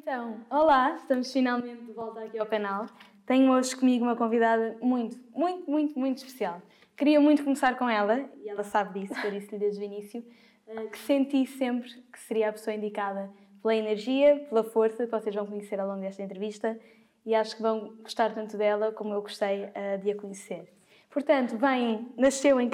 Então, olá, estamos finalmente de volta aqui ao canal. Tenho hoje comigo uma convidada muito, muito, muito, muito especial. Queria muito começar com ela, e ela sabe disso, por isso lhe desde o início, eh, que senti sempre que seria a pessoa indicada pela energia, pela força que vocês vão conhecer ao longo desta entrevista e acho que vão gostar tanto dela como eu gostei eh, de a conhecer. Portanto, vem, nasceu em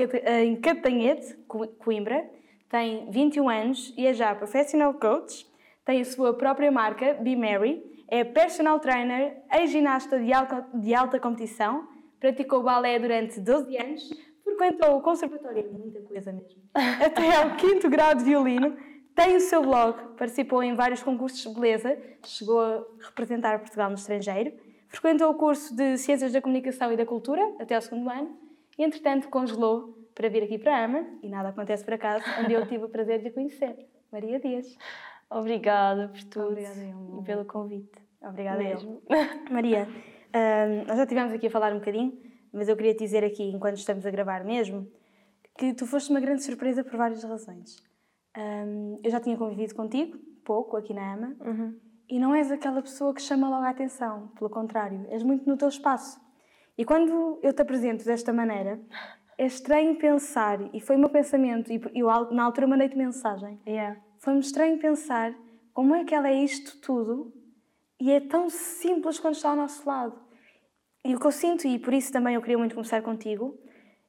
Catanhete, Coimbra, tem 21 anos e é já professional coach, tem a sua própria marca, Be Mary, é personal trainer, ex-ginasta de alta, de alta competição, praticou balé durante 12 anos, frequentou o conservatório, muita coisa mesmo, até ao quinto grau de violino, tem o seu blog, participou em vários concursos de beleza, chegou a representar Portugal no estrangeiro, frequentou o curso de Ciências da Comunicação e da Cultura até ao segundo ano e, entretanto, congelou para vir aqui para a AMA, e nada acontece por acaso, onde eu tive o prazer de a conhecer. Maria Dias. Obrigada por tudo Obrigada eu, e pelo convite. Obrigada mesmo. Maria, um, nós já estivemos aqui a falar um bocadinho, mas eu queria te dizer aqui, enquanto estamos a gravar mesmo, que tu foste uma grande surpresa por várias razões. Um, eu já tinha convivido contigo, pouco, aqui na AMA, uhum. e não és aquela pessoa que chama logo a atenção, pelo contrário, és muito no teu espaço. E quando eu te apresento desta maneira, é estranho pensar, e foi o meu pensamento, e eu na altura mandei-te mensagem, yeah. Foi-me estranho pensar como é que ela é isto tudo e é tão simples quando está ao nosso lado. E o que eu sinto, e por isso também eu queria muito começar contigo,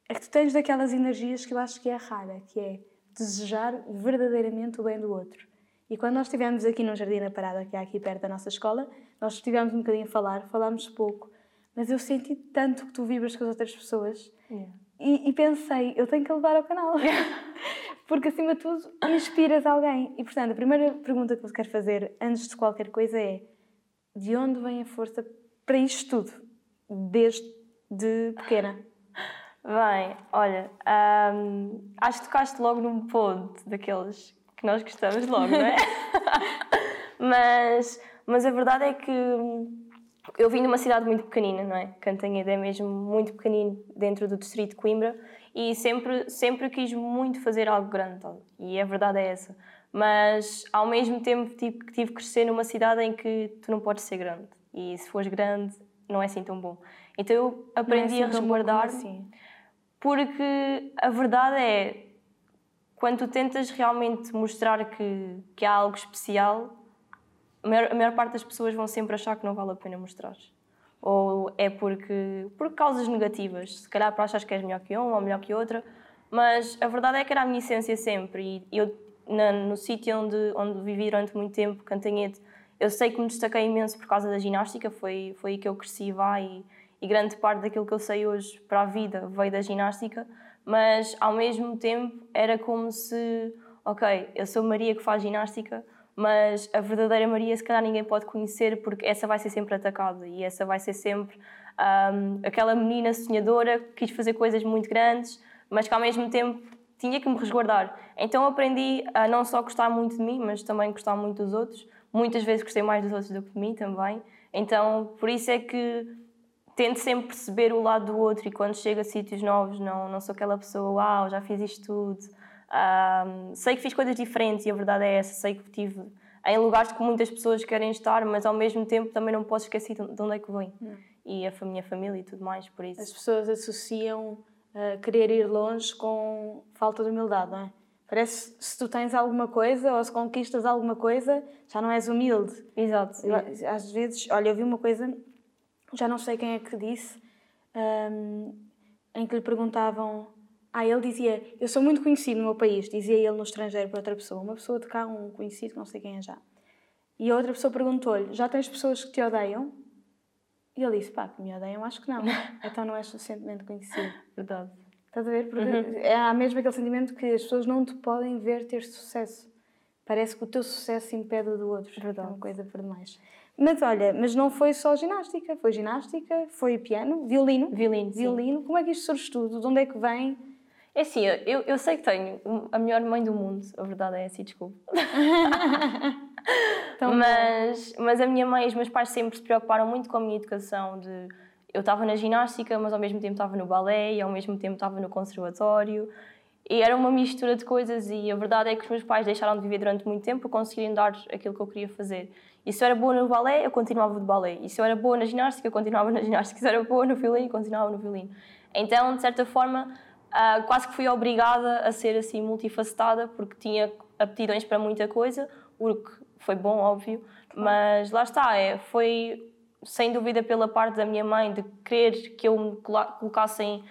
é que tu tens daquelas energias que eu acho que é rara, que é desejar verdadeiramente o bem do outro. E quando nós estivemos aqui no Jardim da Parada, que é aqui perto da nossa escola, nós estivemos um bocadinho a falar, falámos pouco, mas eu senti tanto que tu vibras com as outras pessoas yeah. E, e, pensei, eu tenho que levar ao canal. Porque acima de tudo inspiras alguém. E portanto, a primeira pergunta que eu quero fazer antes de qualquer coisa é: de onde vem a força para isto tudo, desde pequena? Bem, olha, hum, acho que tocaste logo num ponto daqueles que nós gostamos logo, não é? mas, mas a verdade é que eu vim de uma cidade muito pequenina, não é? Cantanhede é mesmo muito pequenino dentro do distrito de Coimbra e sempre, sempre quis muito fazer algo grande, e a verdade é essa mas ao mesmo tempo tive, tive que crescer numa cidade em que tu não podes ser grande e se fores grande não é assim tão bom. Então eu aprendi é assim a resguardar assim. porque a verdade é quando tu tentas realmente mostrar que, que há algo especial, a maior, a maior parte das pessoas vão sempre achar que não vale a pena mostrar. Ou é porque por causas negativas, se calhar para achas que és melhor que um ou melhor que outra, mas a verdade é que era a minha essência sempre. E eu na, no sítio onde, onde vivi durante muito tempo, Cantanhete, eu sei que me destaquei imenso por causa da ginástica, foi, foi aí que eu cresci vai e, e grande parte daquilo que eu sei hoje para a vida veio da ginástica, mas ao mesmo tempo era como se, ok, eu sou Maria que faz ginástica, mas a verdadeira Maria se calhar ninguém pode conhecer porque essa vai ser sempre atacada e essa vai ser sempre um, aquela menina sonhadora que quis fazer coisas muito grandes, mas que ao mesmo tempo tinha que me resguardar. Então aprendi a não só gostar muito de mim, mas também gostar muito dos outros. Muitas vezes gostei mais dos outros do que de mim também. Então por isso é que tento sempre perceber o lado do outro e quando chego a sítios novos não, não sou aquela pessoa, uau, já fiz isto tudo. Um, sei que fiz coisas diferentes e a verdade é essa. Sei que tive em lugares que muitas pessoas querem estar, mas ao mesmo tempo também não posso esquecer de onde é que vem. Hum. E a minha família e tudo mais, por isso. As pessoas associam uh, querer ir longe com falta de humildade, não é? Parece que se tu tens alguma coisa ou se conquistas alguma coisa, já não és humilde. Exato. Eu, às vezes, olha, eu vi uma coisa, já não sei quem é que disse, um, em que lhe perguntavam. Ah, ele dizia: Eu sou muito conhecido no meu país, dizia ele no estrangeiro para outra pessoa. Uma pessoa de cá, um conhecido, não sei quem é já. E a outra pessoa perguntou-lhe: Já tens pessoas que te odeiam? E ele disse: Pá, que me odeiam, acho que não. então não és suficientemente conhecido. Verdade. Estás a ver? Porque uhum. é mesmo aquele sentimento que as pessoas não te podem ver ter sucesso. Parece que o teu sucesso impede o do outro. Verdade. É uma coisa por demais. Mas olha, mas não foi só ginástica. Foi ginástica, foi piano, violino. Violino, Violino. Como é que isto surge tudo? De onde é que vem? É assim, eu, eu sei que tenho a melhor mãe do mundo. A verdade é assim, desculpa. mas, mas a minha mãe e os meus pais sempre se preocuparam muito com a minha educação de eu estava na ginástica, mas ao mesmo tempo estava no balé e ao mesmo tempo estava no conservatório. E era uma mistura de coisas e a verdade é que os meus pais deixaram de viver durante muito tempo para conseguirem dar aquilo que eu queria fazer. E se eu era boa no balé, eu continuava de balé. E se eu era boa na ginástica, eu continuava na ginástica. E se eu era boa no violino, eu continuava no violino. Então, de certa forma, uh, quase que fui obrigada a ser assim multifacetada, porque tinha aptidões para muita coisa, o que foi bom, óbvio, mas lá está, é, foi sem dúvida pela parte da minha mãe de querer que eu me colocasse em,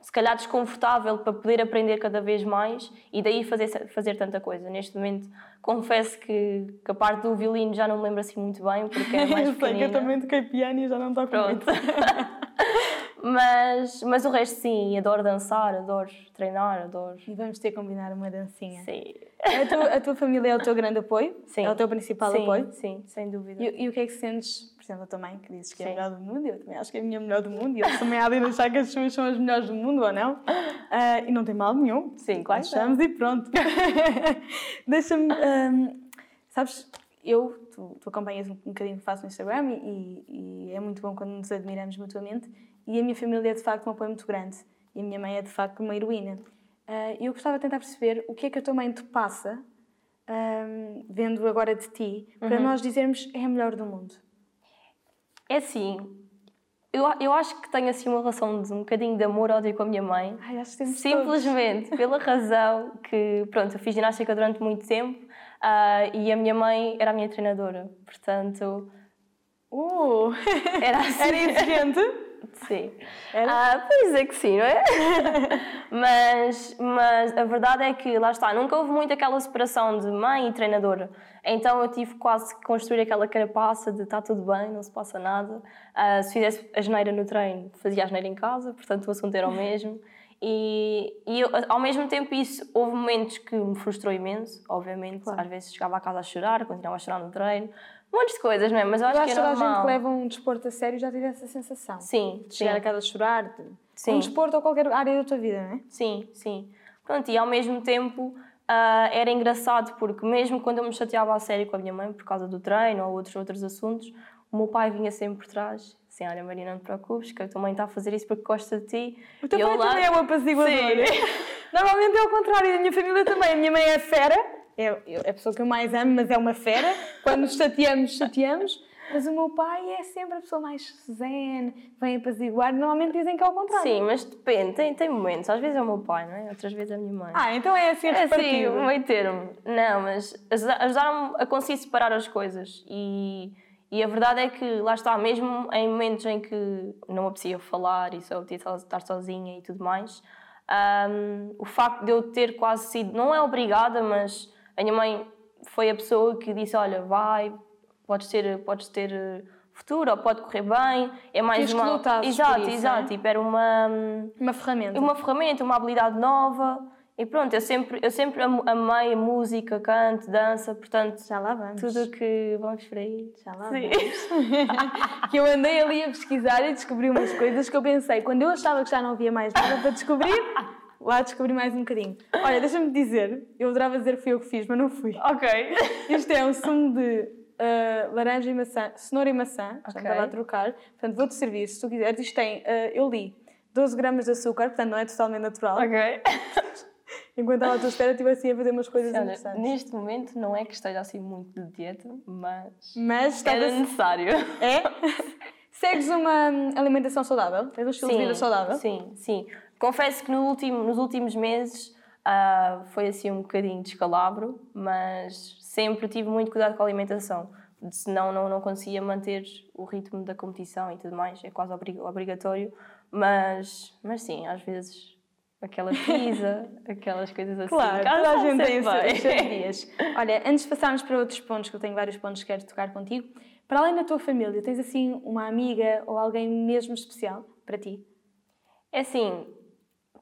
se calhar desconfortável para poder aprender cada vez mais e daí fazer, fazer tanta coisa. Neste momento confesso que, que a parte do violino já não me lembro assim muito bem porque é mais eu sei que eu também toquei piano e já não toco Pronto. muito. Mas, mas o resto sim, adoro dançar, adoro treinar, adoro. E vamos ter que combinar uma dancinha. Sim. A tua, a tua família é o teu grande apoio? Sim. É o teu principal sim, apoio? Sim, sem dúvida. E, e, o que é que sentes, por exemplo, a tua mãe, que dizes que sim. é a melhor do mundo, eu também acho que é a minha melhor do mundo, e eles também há de achar que as suas são as melhores do mundo, ou não? Uh, e não tem mal nenhum. Sim, claro. Achamos e pronto. Deixa-me. Um, sabes, eu, tu, tu acompanhas um, um bocadinho, faço no Instagram e, e é muito bom quando nos admiramos mutuamente e a minha família é de facto um apoio muito grande. E a minha mãe é de facto uma heroína. E uh, eu gostava de tentar perceber o que é que a tua mãe te passa, um, vendo agora de ti, para uhum. nós dizermos é a melhor do mundo. É assim, eu, eu acho que tenho assim uma relação de um bocadinho de amor-ódio com a minha mãe. Ai, acho que simplesmente todos. pela razão que, pronto, eu fiz ginástica durante muito tempo uh, e a minha mãe era a minha treinadora. Portanto. Uh! Era assim. Era exigente? Sim. Ah, pois é que sim, não é? mas, mas a verdade é que, lá está, nunca houve muito aquela separação de mãe e treinadora. Então eu tive quase que construir aquela carapaça de está tudo bem, não se passa nada. Ah, se fizesse a geneira no treino, fazia a geneira em casa, portanto o assunto era o mesmo. E, e eu, ao mesmo tempo isso, houve momentos que me frustrou imenso, obviamente. Claro. Às vezes chegava a casa a chorar, continuava a chorar no treino montes de coisas, não é? Mas eu acho, eu acho que é toda a gente que leva um desporto a sério já tive essa sensação. Sim. De chegar sim. a casa a chorar. De... Sim. Um desporto ou qualquer área da tua vida, não é? Sim, sim. Pronto, e ao mesmo tempo uh, era engraçado porque mesmo quando eu me chateava a sério com a minha mãe por causa do treino ou outros, outros assuntos, o meu pai vinha sempre por trás assim, olha Marina, não te preocupes, que a tua mãe está a fazer isso porque gosta de ti. O teu pai lá... também é o apaziguador. Normalmente é o contrário, da minha família também. A minha mãe é fera, é, é a pessoa que eu mais amo, mas é uma fera. Quando nos chateamos, chateamos. Mas o meu pai é sempre a pessoa mais zen, vem apaziguar. Normalmente dizem que é o contrário. Sim, mas depende, tem, tem momentos. Às vezes é o meu pai, não é? Outras vezes é a minha mãe. Ah, então é assim É assim, um meio termo. Não, mas ajudaram-me a conseguir separar as coisas. E, e a verdade é que, lá está, mesmo em momentos em que não apetecia falar e só podia estar sozinha e tudo mais, um, o facto de eu ter quase sido, não é obrigada, mas a minha mãe foi a pessoa que disse: Olha, vai, podes ter, podes ter eh, futuro, ou pode correr bem. É mais uma. exato, isso, exato. É? Tipo, era uma. Uma ferramenta. Uma ferramenta, uma habilidade nova. E pronto, eu sempre, eu sempre amei música, canto, dança, portanto. Já lá vamos. Tudo que vamos por aí. Já lá Sim. vamos. que eu andei ali a pesquisar e descobri umas coisas que eu pensei, quando eu achava que já não havia mais nada para descobrir, lá descobri mais um bocadinho. Olha, deixa-me dizer, eu adorava dizer que fui eu que fiz, mas não fui. Ok. Isto é um sumo de uh, laranja e maçã, cenoura e maçã, já okay. estava a trocar. Portanto, vou-te servir, se tu quiseres. Isto tem, uh, eu li, 12 gramas de açúcar, portanto não é totalmente natural. Ok. Enquanto estava à tua espera, estive assim a fazer umas coisas Olha, interessantes. Neste momento não é que esteja assim muito de dieta, mas, mas era necessário. É? Segues uma alimentação saudável? Tens um estilo sim, de vida saudável? Sim, sim. Confesso que no último, nos últimos meses uh, foi assim um bocadinho descalabro, mas sempre tive muito cuidado com a alimentação, senão não, não conseguia manter o ritmo da competição e tudo mais, é quase obrigatório, mas, mas sim, às vezes aquela pizza, aquelas coisas assim. Claro, toda a gente tem os seus dias. Olha, antes de passarmos para outros pontos, que eu tenho vários pontos que quero tocar contigo, para além da tua família, tens assim uma amiga ou alguém mesmo especial para ti? É assim,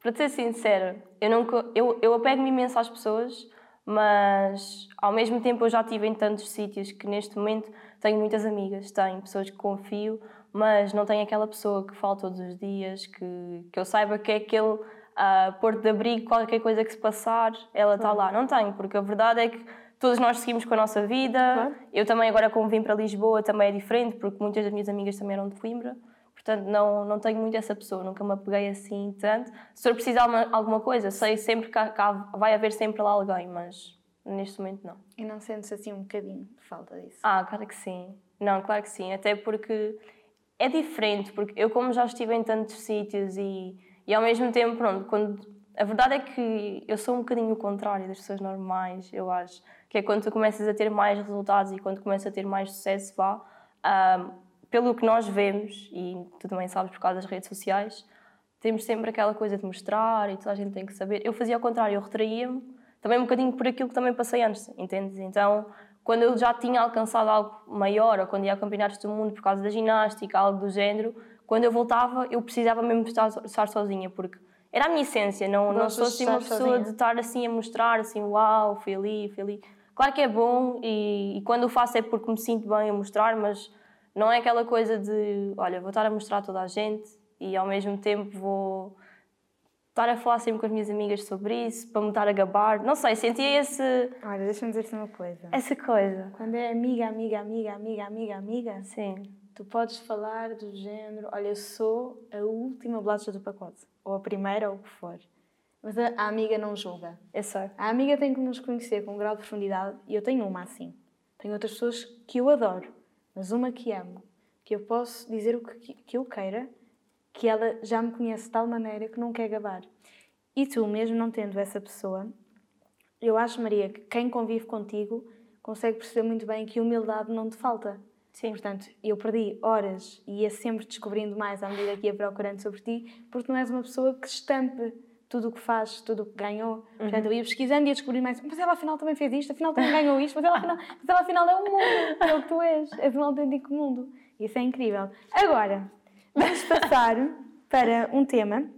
para ser sincera, eu, nunca, eu, eu apego-me imenso às pessoas, mas ao mesmo tempo eu já estive em tantos sítios que neste momento tenho muitas amigas, tenho pessoas que confio, mas não tenho aquela pessoa que fala todos os dias, que, que eu saiba que é aquele uh, porto de abrigo, qualquer coisa que se passar, ela está lá. Não tenho, porque a verdade é que todos nós seguimos com a nossa vida. Claro. Eu também, agora como vim para Lisboa, também é diferente, porque muitas das minhas amigas também eram de Coimbra. Portanto, não, não tenho muito essa pessoa, nunca me apeguei assim tanto. Se for precisar de alguma coisa, sei sempre que cá vai haver sempre lá alguém, mas, Neste momento, não. E não sentes assim um bocadinho de falta disso? Ah, claro que sim. Não, claro que sim. Até porque é diferente, porque eu, como já estive em tantos sítios e, e ao mesmo tempo, pronto, quando. A verdade é que eu sou um bocadinho o contrário das pessoas normais, eu acho. Que é quando tu começas a ter mais resultados e quando começas a ter mais sucesso, vá. Um, pelo que nós vemos, e tu também sabes por causa das redes sociais, temos sempre aquela coisa de mostrar e toda a gente tem que saber. Eu fazia ao contrário, eu retraía-me também um bocadinho por aquilo que também passei antes, entendes? Então, quando eu já tinha alcançado algo maior, ou quando ia a campeonatos do mundo por causa da ginástica, algo do género, quando eu voltava, eu precisava mesmo estar, estar sozinha, porque era a minha essência, não, não sou assim uma pessoa sozinha. de estar assim a mostrar, assim, uau, fui ali, fui ali. Claro que é bom e, e quando o faço é porque me sinto bem a mostrar, mas não é aquela coisa de, olha, vou estar a mostrar a toda a gente e ao mesmo tempo vou estar a falar sempre com as minhas amigas sobre isso, para me estar a gabar. Não sei, sentia esse. Olha, deixa-me dizer-te uma coisa. Essa coisa. Quando é amiga, amiga, amiga, amiga, amiga, amiga. Sim. Tu podes falar do género, olha, eu sou a última bolacha do pacote. Ou a primeira, ou o que for. Mas a, a amiga não julga. É só. A amiga tem que nos conhecer com um grau de profundidade, e eu tenho uma assim. Tenho outras pessoas que eu adoro, mas uma que amo. Que eu posso dizer o que, que eu queira que ela já me conhece de tal maneira que não quer gabar. E tu, mesmo não tendo essa pessoa, eu acho, Maria, que quem convive contigo consegue perceber muito bem que humildade não te falta. Sim. Portanto, eu perdi horas e ia sempre descobrindo mais à medida que ia procurando sobre ti, porque não és uma pessoa que estampe tudo o que faz, tudo o que ganhou. Uhum. Portanto, eu ia pesquisando e ia descobrir mais. Mas ela afinal também fez isto, afinal também ganhou isto, mas ela afinal, mas ela afinal é um mundo, é o que tu és, és um autêntico mundo. Isso é incrível. Agora, Vamos passar para um tema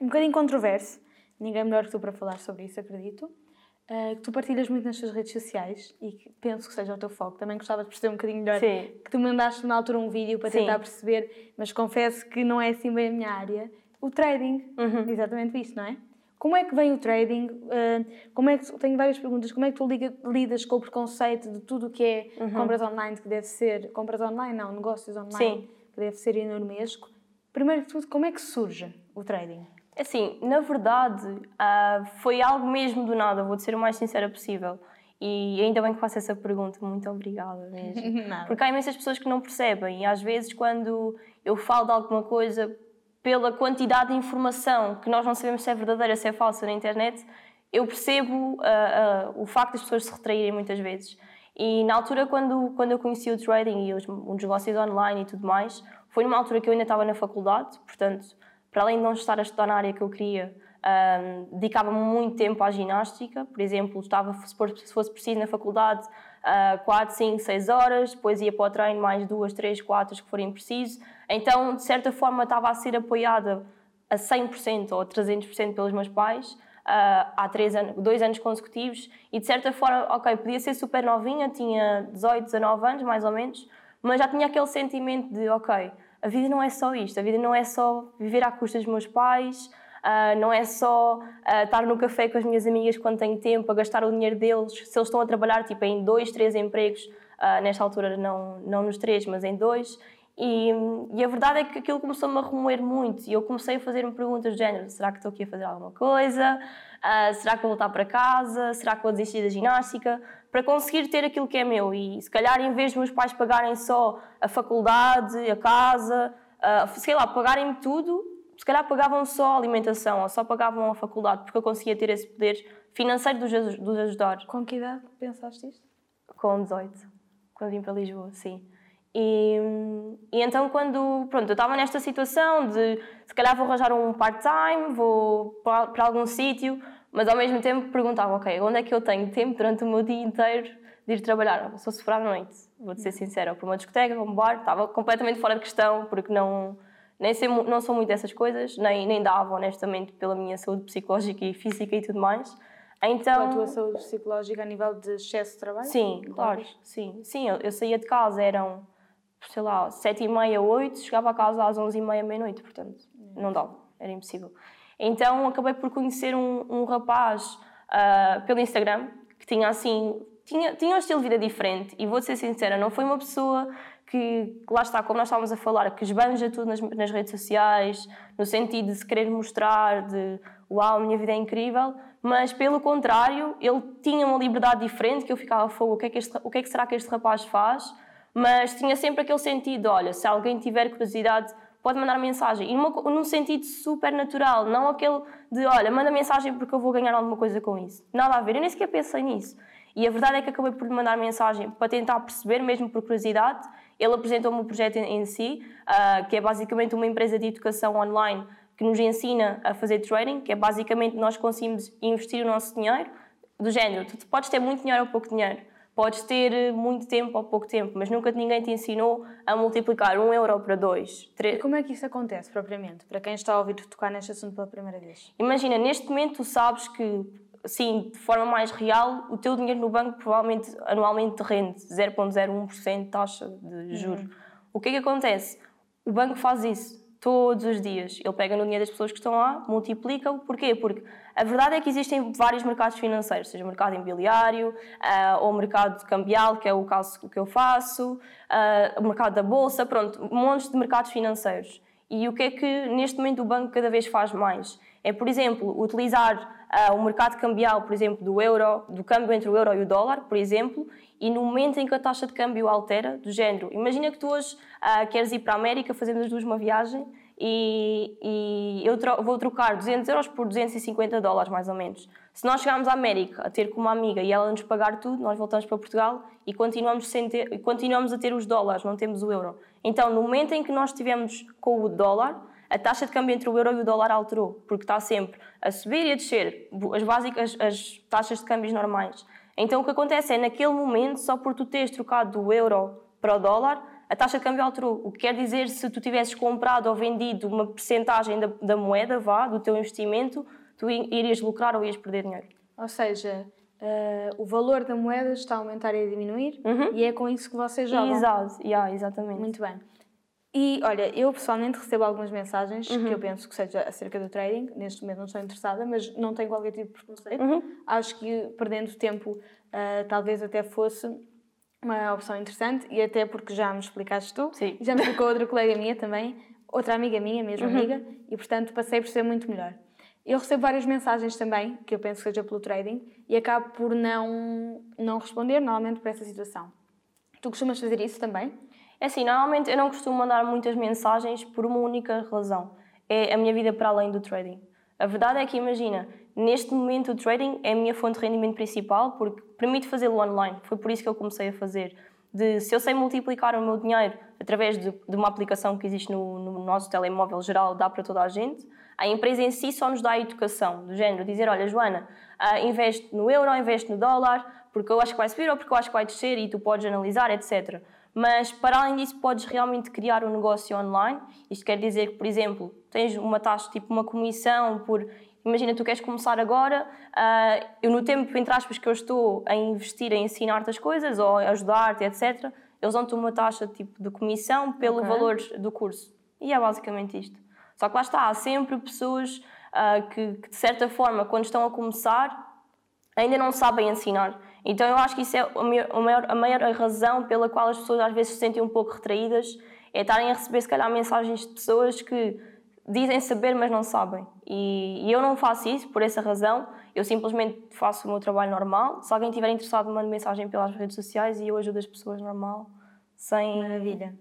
um bocadinho controverso. Ninguém melhor que tu para falar sobre isso, acredito. Uh, que tu partilhas muito nas tuas redes sociais e que penso que seja o teu foco. Também gostava de perceber um bocadinho melhor. Sim. Que tu mandaste na altura um vídeo para tentar Sim. perceber, mas confesso que não é assim bem a minha área. O trading, uhum. exatamente isso, não é? Como é que vem o trading? Uh, como é que tenho várias perguntas. Como é que tu lidas com o preconceito de tudo o que é uhum. compras online que deve ser compras online, não negócios online? Sim que deve ser enormesco. Primeiro de tudo, como é que surge o trading? Assim, na verdade, uh, foi algo mesmo do nada, vou ser o mais sincera possível. E ainda bem que faço essa pergunta, muito obrigada mesmo. Porque há imensas pessoas que não percebem e às vezes quando eu falo de alguma coisa, pela quantidade de informação que nós não sabemos se é verdadeira, se é falsa na internet, eu percebo uh, uh, o facto das pessoas se retraírem muitas vezes. E na altura, quando, quando eu conheci o trading e os, os negócios online e tudo mais, foi numa altura que eu ainda estava na faculdade, portanto, para além de não estar a estudar na área que eu queria, um, dedicava-me muito tempo à ginástica. Por exemplo, estava, se fosse preciso, na faculdade, uh, 4, 5, 6 horas, depois ia para o treino mais 2, 3, 4 que forem preciso. Então, de certa forma, estava a ser apoiada a 100% ou a 300% pelos meus pais uh, há três anos, dois anos consecutivos e de certa forma, ok, podia ser super novinha, tinha 18, 19 anos mais ou menos, mas já tinha aquele sentimento de, ok, a vida não é só isto, a vida não é só viver à custa dos meus pais, uh, não é só uh, estar no café com as minhas amigas quando tenho tempo, a gastar o dinheiro deles, se eles estão a trabalhar tipo, em dois, três empregos, uh, nesta altura não, não nos três, mas em dois, e, e, a verdade é que aquilo começou-me a remoer muito e eu comecei a fazer-me perguntas do género: será que estou aqui a fazer alguma coisa? Será que vou voltar para casa? Será que vou desistir da ginástica? Para conseguir ter aquilo que é meu. E se calhar, em vez de meus pais pagarem só a faculdade, a casa, sei lá, pagarem tudo, se calhar pagavam só a alimentação ou só pagavam a faculdade, porque eu conseguia ter esse poder financeiro de os ajudar. Com que idade pensaste isto? Com 18, quando vim para Lisboa, sim. E, e, então, quando pronto, eu estava nesta situação de se calhar vou arranjar um part-time, vou para, para algum sítio, mas ao mesmo tempo perguntava: ok, onde é que eu tenho tempo durante o meu dia inteiro de ir trabalhar? Sou sofrer à noite, vou-te ser sincera, ou para uma discoteca, para um bar, estava completamente fora de questão, porque não, nem sei, não sou muito dessas coisas, nem, nem dava, honestamente, pela minha saúde psicológica e física e tudo mais. Então, a tua saúde psicológica a nível de excesso de trabalho? Sim, claro, sim. Sim, eu, eu saía de casa, eram sei lá, sete e meia, oito, chegava a casa às onze e meia, meia-noite, portanto, não dava, era impossível. Então acabei por conhecer um, um rapaz uh, pelo Instagram, que tinha assim tinha, tinha um estilo de vida diferente e vou ser sincera, não foi uma pessoa que, lá está, como nós estávamos a falar, que esbanja tudo nas, nas redes sociais, no sentido de se querer mostrar, de uau, a minha vida é incrível, mas pelo contrário, ele tinha uma liberdade diferente que eu ficava fogo, o que é que, este, o que, é que será que este rapaz faz? Mas tinha sempre aquele sentido, olha, se alguém tiver curiosidade pode mandar mensagem. E numa, num sentido super natural, não aquele de, olha, manda mensagem porque eu vou ganhar alguma coisa com isso. Nada a ver, eu nem sequer pensei nisso. E a verdade é que acabei por lhe mandar mensagem para tentar perceber, mesmo por curiosidade. Ele apresentou-me o projeto em, em si, uh, que é basicamente uma empresa de educação online que nos ensina a fazer trading, que é basicamente nós conseguimos investir o nosso dinheiro, do género, tu podes ter muito dinheiro ou pouco dinheiro, Podes ter eh, muito tempo ou pouco tempo, mas nunca ninguém te ensinou a multiplicar um euro para dois. Três. Como é que isso acontece propriamente, para quem está a ouvir tocar neste assunto pela primeira vez? Imagina, neste momento tu sabes que, sim, de forma mais real, o teu dinheiro no banco provavelmente anualmente rende 0,01% de taxa de juros. Uhum. O que é que acontece? O banco faz isso todos os dias. Ele pega no dinheiro das pessoas que estão lá, multiplica-o. Porquê? Porque a verdade é que existem vários mercados financeiros, seja o mercado imobiliário, uh, ou o mercado cambial, que é o caso que eu faço, uh, o mercado da bolsa, pronto, um monte de mercados financeiros. E o que é que neste momento o banco cada vez faz mais? É, por exemplo, utilizar uh, o mercado cambial, por exemplo, do euro, do câmbio entre o euro e o dólar, por exemplo, e no momento em que a taxa de câmbio altera, do género, imagina que tu hoje uh, queres ir para a América fazendo as duas uma viagem e, e eu tro vou trocar 200 euros por 250 dólares, mais ou menos. Se nós chegarmos à América a ter com uma amiga e ela nos pagar tudo, nós voltamos para Portugal e continuamos, sem ter, continuamos a ter os dólares, não temos o euro. Então, no momento em que nós estivemos com o dólar, a taxa de câmbio entre o euro e o dólar alterou, porque está sempre a subir e a descer, as básicas, as taxas de câmbios normais. Então o que acontece é, naquele momento, só por tu teres trocado do euro para o dólar, a taxa de câmbio alterou. O que quer dizer, se tu tivesses comprado ou vendido uma percentagem da, da moeda, vá, do teu investimento, tu irias lucrar ou ias perder dinheiro. Ou seja, uh, o valor da moeda está a aumentar e a diminuir uhum. e é com isso que vocês jogam. Exato, yeah, exatamente. Muito bem. E olha, eu pessoalmente recebo algumas mensagens uhum. que eu penso que seja acerca do trading. Neste momento não estou interessada, mas não tenho qualquer tipo de preconceito. Uhum. Acho que perdendo tempo, uh, talvez até fosse uma opção interessante e até porque já me explicaste tu, Sim. já me explicou outra colega minha também, outra amiga minha, mesmo uhum. amiga, e portanto passei por ser muito melhor. Eu recebo várias mensagens também, que eu penso que seja pelo trading, e acabo por não, não responder normalmente para essa situação. Tu costumas fazer isso também? É assim, normalmente eu não costumo mandar muitas mensagens por uma única razão. É a minha vida para além do trading. A verdade é que, imagina, neste momento o trading é a minha fonte de rendimento principal porque permite fazê-lo online. Foi por isso que eu comecei a fazer. De, se eu sei multiplicar o meu dinheiro através de, de uma aplicação que existe no, no, nosso telemóvel geral, dá para toda a gente, a empresa em si só nos dá a educação, do género, dizer, olha, Joana, uh, investe no euro, investe no dólar, porque eu acho que vai subir ou porque eu acho que vai descer e tu podes analisar, etc. Mas, para além disso, podes realmente criar um negócio online. Isto quer dizer que, por exemplo, tens uma taxa, tipo uma comissão por. Imagina, tu queres começar agora, uh, eu no tempo, entre aspas, que eu estou a investir em ensinar-te as coisas ou a ajudar-te, etc., eles dão-te uma taxa tipo de comissão pelo okay. valor do curso. E é basicamente isto. Só que lá está, há sempre pessoas uh, que, que, de certa forma, quando estão a começar, ainda não sabem ensinar. Então eu acho que isso é a maior, a maior razão pela qual as pessoas às vezes se sentem um pouco retraídas, é estarem a receber se calhar mensagens de pessoas que dizem saber, mas não sabem. E, e, eu não faço isso por essa razão, eu simplesmente faço o meu trabalho normal. Se alguém estiver interessado, mando mensagem pelas redes sociais e eu ajudo as pessoas normal, sem. Maravilha.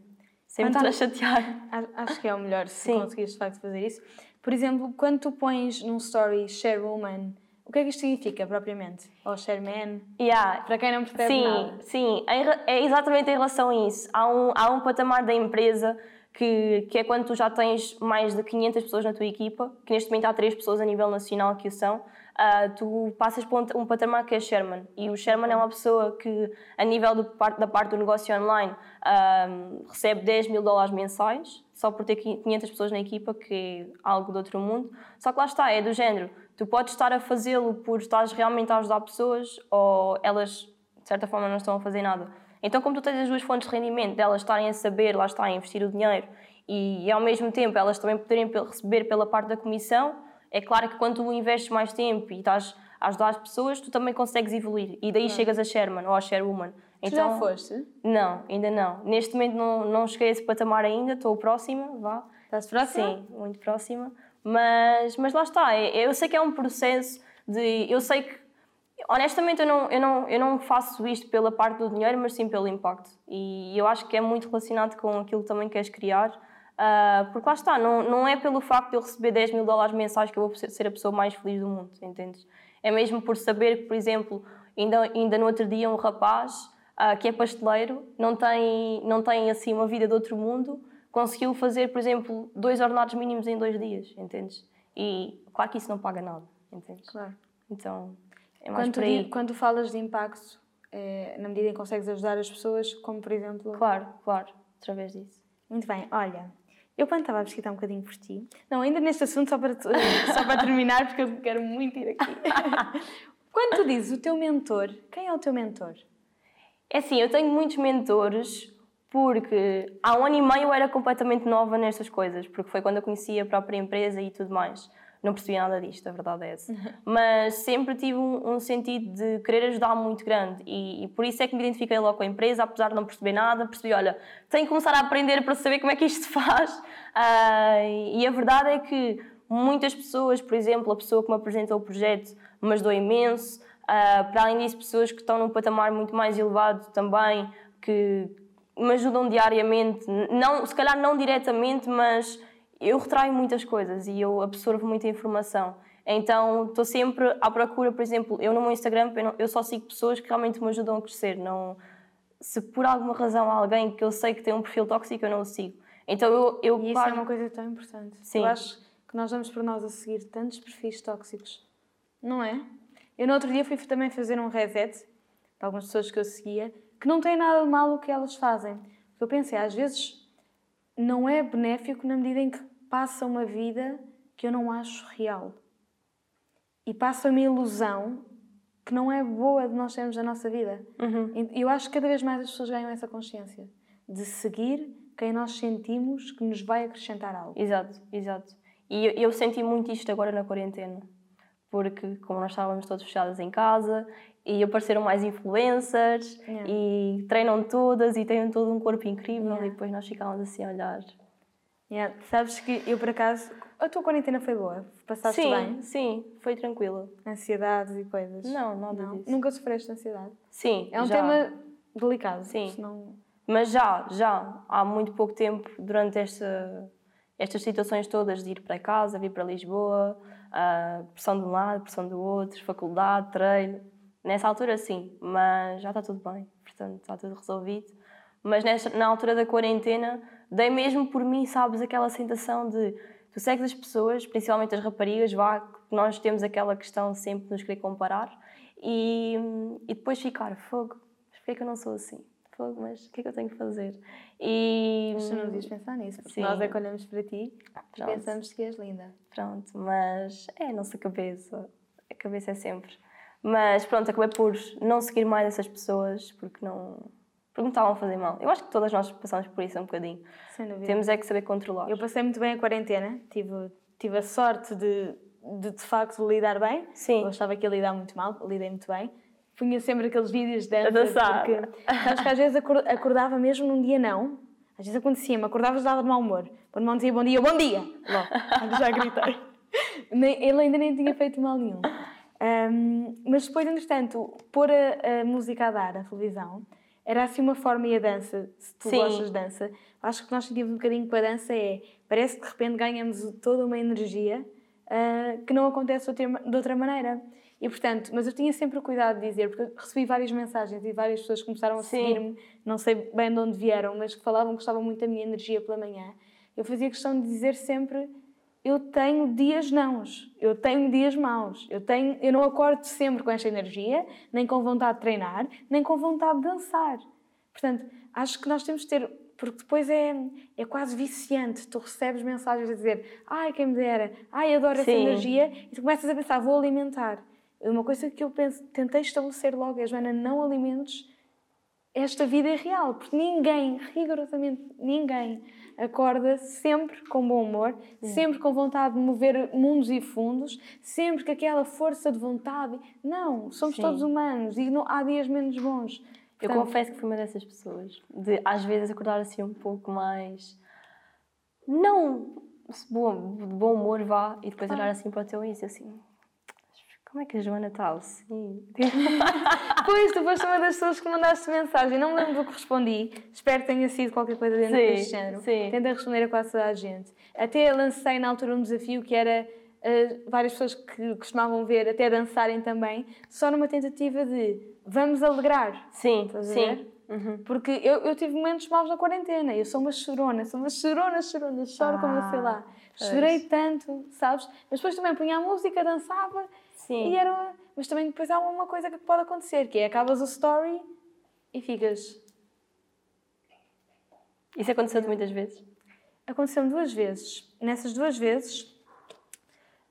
Sem me estar a chatear. Acho que é o melhor se Sim. conseguires de facto fazer isso. Por exemplo, quando tu pões num story share woman o que é que isto significa propriamente? Ou Sherman? Yeah. Para quem não percebe sim, nada. Sim, é exatamente em relação a isso. Há um, há um patamar da empresa que, que é quando tu já tens mais de 500 pessoas na tua equipa, que neste momento há 3 pessoas a nível nacional que o são, uh, tu passas por um, um, patamar que é Sherman. E o Sherman é uma pessoa que, a nível do, da parte do negócio online, uh, recebe 10 mil dólares mensais, só por ter 500 pessoas na equipa, que é algo de outro mundo. Só que lá está, é do género Tu podes estar a fazê-lo por estás realmente a ajudar pessoas ou elas, de certa forma, não estão a fazer nada. Então, como tu tens as duas fontes de rendimento, delas estarem a saber, lá está, a investir o dinheiro e, ao mesmo tempo elas também poderem receber pela parte da comissão, é claro que quando tu investes mais tempo e estás a ajudar as pessoas, tu também consegues evoluir. E daí chegas a Sherman ou a Sharewoman. Tu já foste? Não, ainda não. Neste momento não, não cheguei a esse patamar ainda, estou próxima, vá. Estás próxima? Sim, muito próxima. Mas, mas lá está, é- eu sei que é um processo de. Eu sei que. Honestamente, eu não, eu, não, eu não faço isto pela parte do dinheiro, mas sim pelo impacto. E eu acho que é muito relacionado com aquilo que também queres criar. Ah, porque lá está, não, não é pelo facto de eu receber 10 mil dólares mensais que eu vou ser a pessoa mais feliz do mundo, entendes? É mesmo por saber que, por exemplo, ainda, ainda no outro dia, um rapaz ah, que é pasteleiro, não tem, não tem assim uma vida de outro mundo, conseguiu fazer, por exemplo, dois ordenados mínimos em dois dias, entendes? E claro que isso não paga nada, entendes? Claro. Então, é mais Quando, por aí. quando falas de impacto, é, na medida em que consegues ajudar as pessoas, como por exemplo. Claro, claro, através disso. Muito bem, olha, eu quando estava a pesquisar um bocadinho por ti, não, ainda neste assunto, só para, tu- só para terminar, porque eu quero muito ir aqui. quando tu dizes o teu mentor, quem é o teu mentor? É assim, eu tenho muitos mentores porque há um ano e meio eu era completamente nova nestas coisas, porque foi quando eu conheci a própria empresa e tudo mais. Não percebi nada disto, a verdade é essa. Mas sempre tive um, um sentido de querer ajudar muito grande e, e por isso é que me identifiquei logo com a empresa, apesar de não perceber nada. Percebi, olha, tenho que começar a aprender para saber como é que isto se faz. Ah, e a verdade é que muitas pessoas, por exemplo, a pessoa que me apresentou o projeto me ajudou imenso. Ah, para além disso, pessoas que estão num patamar muito mais elevado também, que me ajudam diariamente, não, se calhar não diretamente, mas eu retraio muitas coisas e eu absorvo muita informação. Então estou sempre à procura, por exemplo, eu no meu Instagram eu, só sigo pessoas que realmente me ajudam a crescer. Não, se por alguma razão há alguém que eu sei que tem um perfil tóxico, eu não o sigo. Então eu, eu E isso claro, é uma coisa tão importante. Sim. Eu acho que nós damos por nós a seguir tantos perfis tóxicos, não é? Eu no outro dia fui também fazer um reset de algumas pessoas que eu seguia que não tem nada de mal o que elas fazem. Eu pensei, às vezes não é benéfico na medida em que passa uma vida que eu não acho real. E passa uma ilusão que não é boa de nós termos na nossa vida. Uhum. Eu acho que cada vez mais as pessoas ganham essa consciência de seguir quem nós sentimos que nos vai acrescentar algo. Exato, exato. E eu, eu senti muito isto agora na quarentena, porque como nós estávamos todos fechados em casa e apareceram mais influencers Yeah. e treinam todas e têm todo um corpo incrível Yeah. e depois nós ficávamos assim a olhar. Yeah, Sabes que eu, por acaso, a tua quarentena foi boa? Passaste sim, bem? sim, foi tranquila. Ansiedades e coisas? Não, nada Não? disso. Nunca sofreste de ansiedade? Sim, É um já. tema delicado. Sim. senão- Mas já, já, há muito pouco tempo, durante esta, estas situações todas de ir para casa, vir para Lisboa, a pressão de um lado, pressão do outro, faculdade, treino, nessa altura sim, mas já está tudo bem, portanto está tudo resolvido. Mas nesta, na altura da quarentena, dei mesmo por mim, sabes, aquela sensação de tu segues as pessoas, principalmente as raparigas, vá, que nós temos aquela questão sempre de nos querer comparar e, e depois ficar, fogo, mas porquê é que eu não sou assim? Fogo, mas o que é que eu tenho que fazer? E Mas tu não devias pensar nisso, porque Sim. nós é que olhamos para ti e Pronto. pensamos que és linda. pronto, mas é a nossa cabeça, a cabeça é sempre. Mas pronto, acabei por não seguir mais essas pessoas porque não, porque me estavam a fazer mal. Eu acho que todas nós passamos por isso um bocadinho. Sem dúvida. Temos é que saber controlar. Eu passei muito bem a quarentena, tive, tive a sorte de, de de facto lidar bem. Sim. Eu achava que ia lidar muito mal, lidei muito bem. Punha sempre aqueles vídeos de dança. A dançar. Porque, sabes que às vezes acor- acordava mesmo num dia não. Às vezes acontecia-me, acordava e estava de mau humor. Quando o irmão dizia bom dia, bom dia! Logo, já gritei. Ele ainda nem tinha feito mal nenhum. Ahm, mas depois, entretanto, pôr a, a música a dar na televisão era assim uma forma e a dança, se tu Sim. gostas de dança, acho que nós sentimos um bocadinho com a dança é, parece que de repente ganhamos toda uma energia ah, que não acontece de outra, de outra maneira. E portanto, mas eu tinha sempre o cuidado de dizer, porque eu recebi várias mensagens e várias pessoas que começaram a seguir-me, não sei bem de onde vieram, mas que falavam que gostavam muito da minha energia pela manhã. Eu fazia questão de dizer sempre eu tenho dias nãos, eu tenho dias maus, eu, tenho, eu não acordo sempre com esta energia, nem com vontade de treinar, nem com vontade de dançar. Portanto, acho que nós temos de ter, porque depois é, é quase viciante, tu recebes mensagens a dizer ai, quem me dera, ai, adoro essa Sim. energia, e tu começas a pensar, vou alimentar. Uma coisa que eu penso, tentei estabelecer logo é, Joana, não alimentes esta vida é real, porque ninguém, rigorosamente ninguém, acorda sempre com bom humor, sempre com vontade de mover mundos e fundos, sempre com aquela força de vontade. Não, somos Sim. todos humanos e não, há dias menos bons. Portanto, eu confesso que fui uma dessas pessoas, de às vezes acordar assim um pouco mais. Não bom, de bom humor, vá, e depois ah. olhar assim para o teu e dizer assim: como é que a Joana está assim? pois, tu foste uma das pessoas que mandaste mensagem. Não me lembro do que respondi. Espero que tenha sido qualquer coisa dentro sim, deste género. Sim. Tenta responder a quase toda a gente. Até lancei na altura um desafio que era uh, várias pessoas que costumavam ver até dançarem também, só numa tentativa de vamos alegrar. Sim, sim. Uhum. Porque eu, eu tive momentos maus na quarentena. Eu sou uma chorona, sou uma chorona, chorona, choro ah, como sei lá. Chorei tanto, sabes? Mas depois também punha a música, dançava Sim. E era, mas também depois há uma coisa que pode acontecer, que é acabas o story e ficas. Isso aconteceu muitas vezes? Aconteceu-me duas vezes. Nessas duas vezes,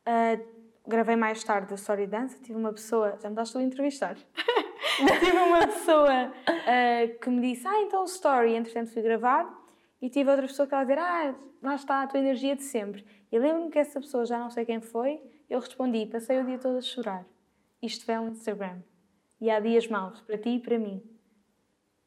uh, gravei mais tarde a Story Dance. Tive uma pessoa, já me daste a entrevistar. tive uma pessoa uh, que me disse: Ah, então o Story. Entretanto, fui gravar. E tive outra pessoa que estava a dizer: Ah, lá está a tua energia de sempre. E lembro-me que essa pessoa, já não sei quem foi, eu respondi: passei o dia todo a chorar. Isto é um Instagram. E há dias maus, para ti e para mim.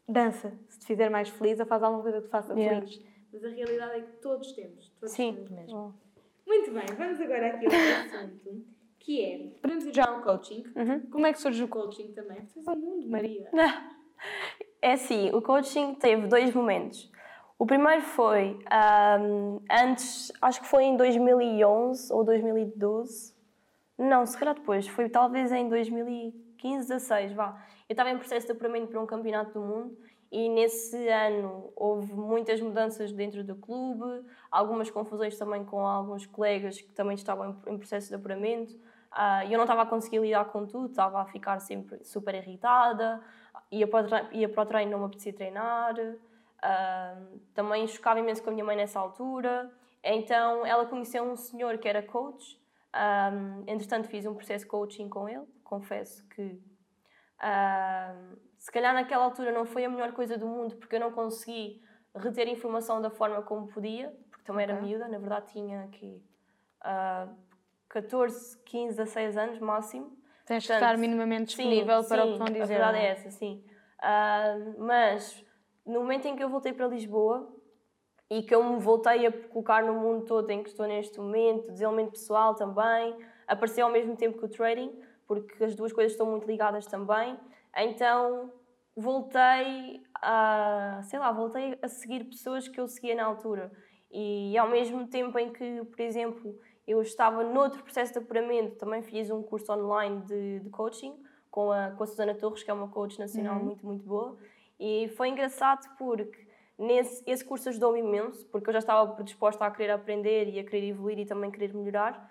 Dança, se te fizer mais feliz, ou faz alguma coisa que te faça yeah. feliz. Mas a realidade é que todos temos, todos Sim. temos mesmo. Oh. Muito bem, vamos agora aqui ao assunto, que é, podemos ir já ao coaching. Uhum. Como é que surge o coaching também? Vocês um mundo, Maria. É assim, o coaching teve dois momentos. O primeiro foi um, antes, acho que foi em 2011 ou 2012. Não, se calhar depois, foi talvez em 2015, 16, vá. Eu estava em processo de apuramento para um campeonato do mundo e nesse ano houve muitas mudanças dentro do clube, algumas confusões também com alguns colegas que também estavam em processo de apuramento. Uh, eu não estava a conseguir lidar com tudo, estava a ficar sempre super irritada, ia para o treino, ia para o treino não me apetecia treinar. Uh, também chocava imenso com a minha mãe nessa altura. Então ela conheceu um senhor que era coach. Um, entretanto, fiz um processo de coaching com ele. Confesso que uh, se calhar naquela altura não foi a melhor coisa do mundo porque eu não consegui reter informação da forma como podia, porque também era okay. miúda, na verdade tinha aqui uh, 14, 15, 16 anos máximo. Tens de estar minimamente disponível sim, para sim, o que vão dizer. A verdade é, é essa, sim. Uh, mas no momento em que eu voltei para Lisboa e que eu me voltei a colocar no mundo todo em que estou neste momento, desenvolvimento pessoal também, apareceu ao mesmo tempo que o trading, porque as duas coisas estão muito ligadas também. Então voltei a, sei lá, voltei a seguir pessoas que eu seguia na altura. E ao mesmo tempo em que, por exemplo, eu estava noutro processo de apuramento, também fiz um curso online de, de coaching com a, com a Susana Torres, que é uma coach nacional uhum. muito, muito boa. E foi engraçado porque nesse, esse curso ajudou-me imenso, porque eu já estava predisposta a querer aprender e a querer evoluir e também querer melhorar.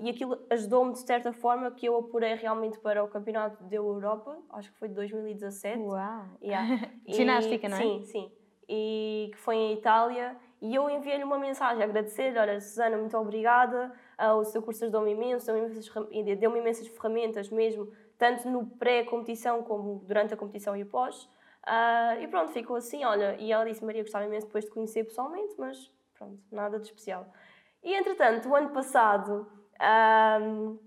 E aquilo ajudou-me de certa forma que eu apurei realmente para o Campeonato da Europa, acho que foi de 2017. Uau! Yeah. Ginástica, não é? Sim, sim. E que foi em Itália. E eu enviei-lhe uma mensagem a agradecer: olha, Susana, muito obrigada, uh, o seu curso ajudou-me imenso, deu-me imensas, deu imensas ferramentas mesmo, tanto no pré-competição como durante a competição e após. Uh, e pronto, ficou assim, olha, e ela disse, Maria, gostava imenso depois de conhecer pessoalmente, mas pronto, nada de especial. E entretanto, o ano passado, uh,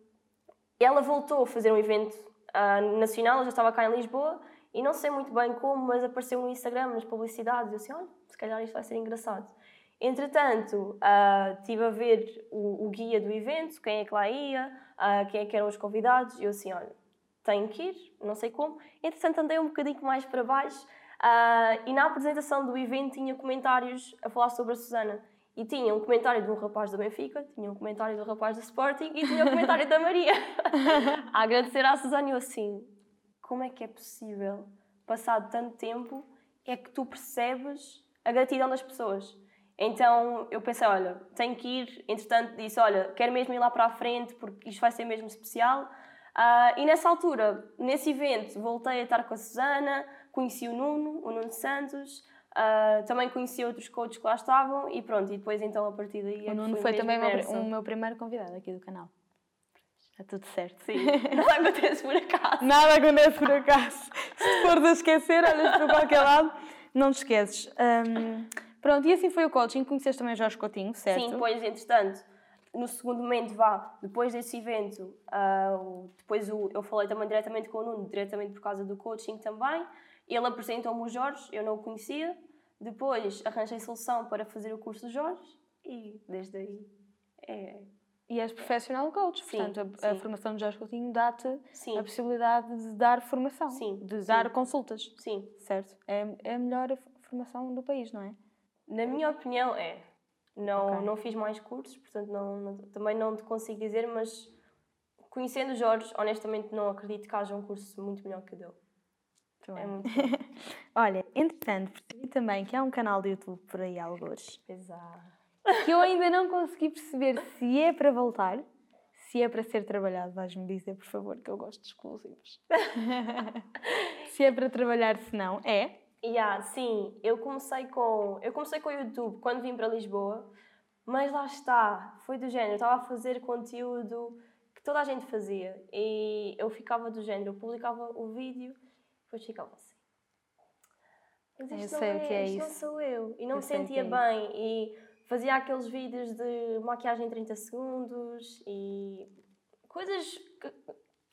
ela voltou a fazer um evento uh, nacional, eu já estava cá em Lisboa, e não sei muito bem como, mas apareceu no Instagram, nas publicidades, eu assim, olha, se calhar isto vai ser engraçado. Entretanto, uh, estive a ver o, o, guia do evento, quem é que lá ia, quem é que eram os convidados, e eu assim, olha, tenho que ir, não sei como. Entretanto, andei um bocadinho mais para baixo uh, e na apresentação do evento tinha comentários a falar sobre a Susana. E tinha um comentário de um rapaz da Benfica, tinha um comentário do rapaz da Sporting e tinha um comentário da Maria. a agradecer à Susana e eu assim, como é que é possível, passado tanto tempo, é que tu percebes a gratidão das pessoas? Então eu pensei, olha, tenho que ir. Entretanto disse, olha, quero mesmo ir lá para a frente porque isto vai ser mesmo especial. Uh, e nessa altura, nesse evento, voltei a estar com a Susana, conheci o Nuno, o Nuno Santos, uh, também conheci outros coaches que lá estavam e pronto, e depois então a partir daí... É o Nuno foi também o meu primeiro convidado aqui do canal. Está tudo certo. Sim, nada acontece por acaso. Nada acontece por acaso. Se fores a esquecer, olhas para qualquer lado, não te esqueces. Um, pronto, e assim foi o coaching. Conheceste também o Jorge Coutinho, certo? Sim, depois, entretanto, no segundo momento, vá, depois desse evento, uh, depois o, eu falei também diretamente com o Nuno, diretamente por causa do coaching também. Ele apresentou-me o Jorge, eu não o conhecia. Depois arranjei solução para fazer o curso do Jorge e desde aí é. E és professional coach, Sim, portanto, a, a formação de Jorge Coutinho dá-te a possibilidade de dar formação, Sim, de sim. dar consultas, Sim, certo? É, é a melhor formação do país, não é? na minha opinião é. Não, Ok. não fiz mais cursos, portanto não, não- também não te consigo dizer, mas conhecendo o Jorge, honestamente não acredito que haja um curso muito melhor que o dele. É muito. Olha, entretanto, percebi também que há um canal de YouTube por aí, alguns, que eu ainda não consegui perceber se é para voltar, se é para ser trabalhado. Vais-me dizer, por favor, que eu gosto de exclusivos. se é para trabalhar, se não, é. Yeah, sim, eu comecei com eu comecei com o YouTube quando vim para Lisboa, mas lá está, foi do género, eu estava a fazer conteúdo que toda a gente fazia e eu ficava do género, eu publicava o vídeo depois ficava assim. Mas Eu isto sei não o que é isto não isso. sou eu. E não Eu me sei que sentia é isso. bem. E fazia aqueles vídeos de maquiagem em 30 segundos e coisas que,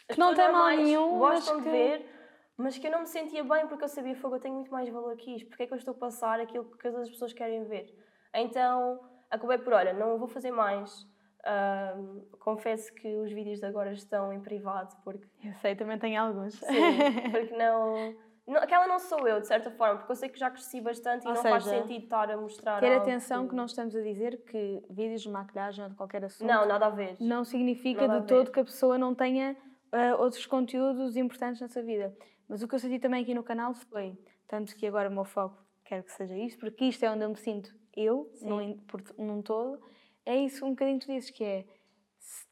as não tem mal nenhum, gostam que- de ver, mas que eu não me sentia bem porque eu sabia, fogo, eu tenho muito mais valor que isto. Porque é que eu estou a passar aquilo que as outras pessoas querem ver? Então acabei por, olha, não vou fazer mais. Ahm, confesso que os vídeos de agora estão em privado porque Eu sei, também tenho alguns. Sim, porque não, não- Aquela não sou eu, de certa forma, porque eu sei que já cresci bastante e Ou não faz seja, sentido estar a mostrar. Ter atenção que não estamos a dizer que vídeos de maquilhagem ou de qualquer assunto Não, nada a ver. não significa Nada de todo que a pessoa não tenha ah, outros conteúdos importantes na sua vida. Mas o que eu senti também aqui no canal foi, tanto que agora o meu foco quero que seja isto, porque isto é onde eu me sinto eu, Sim. num, por, num todo, é isso um bocadinho que tu dizes, que é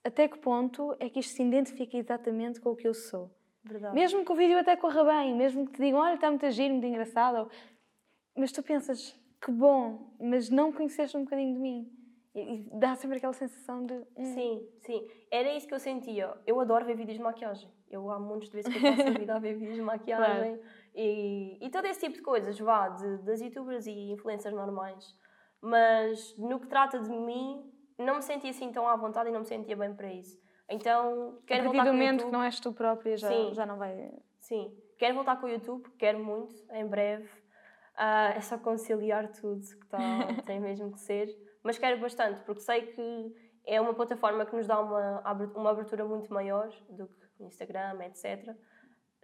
até que ponto é que isto se identifica exatamente com o que eu sou. Verdade. Mesmo que o vídeo até corra bem, mesmo que te digam, olha, está muito giro, muito engraçado, ou- mas tu pensas, que bom, mas não conheceste um bocadinho de mim. E, e dá sempre aquela sensação de. hum, Sim, sim. Era isso que eu sentia. Eu adoro ver vídeos de maquiagem. Eu há montes de vezes que eu passo a vida a ver vídeos de maquiagem e, e todo esse tipo de coisas, vá, de, das youtubers e influencers normais. Mas no que trata de mim, não me sentia assim tão à vontade e não me sentia bem para isso. Então, A quero partir do com o momento YouTube. que não és tu própria, já, Sim. já não vai. Sim, quero voltar com o YouTube, quero muito, em breve. Ah, é só conciliar tudo que tá, tem mesmo que ser. Mas quero bastante, porque sei que é uma plataforma que nos dá uma, uma abertura muito maior do que Instagram, etc.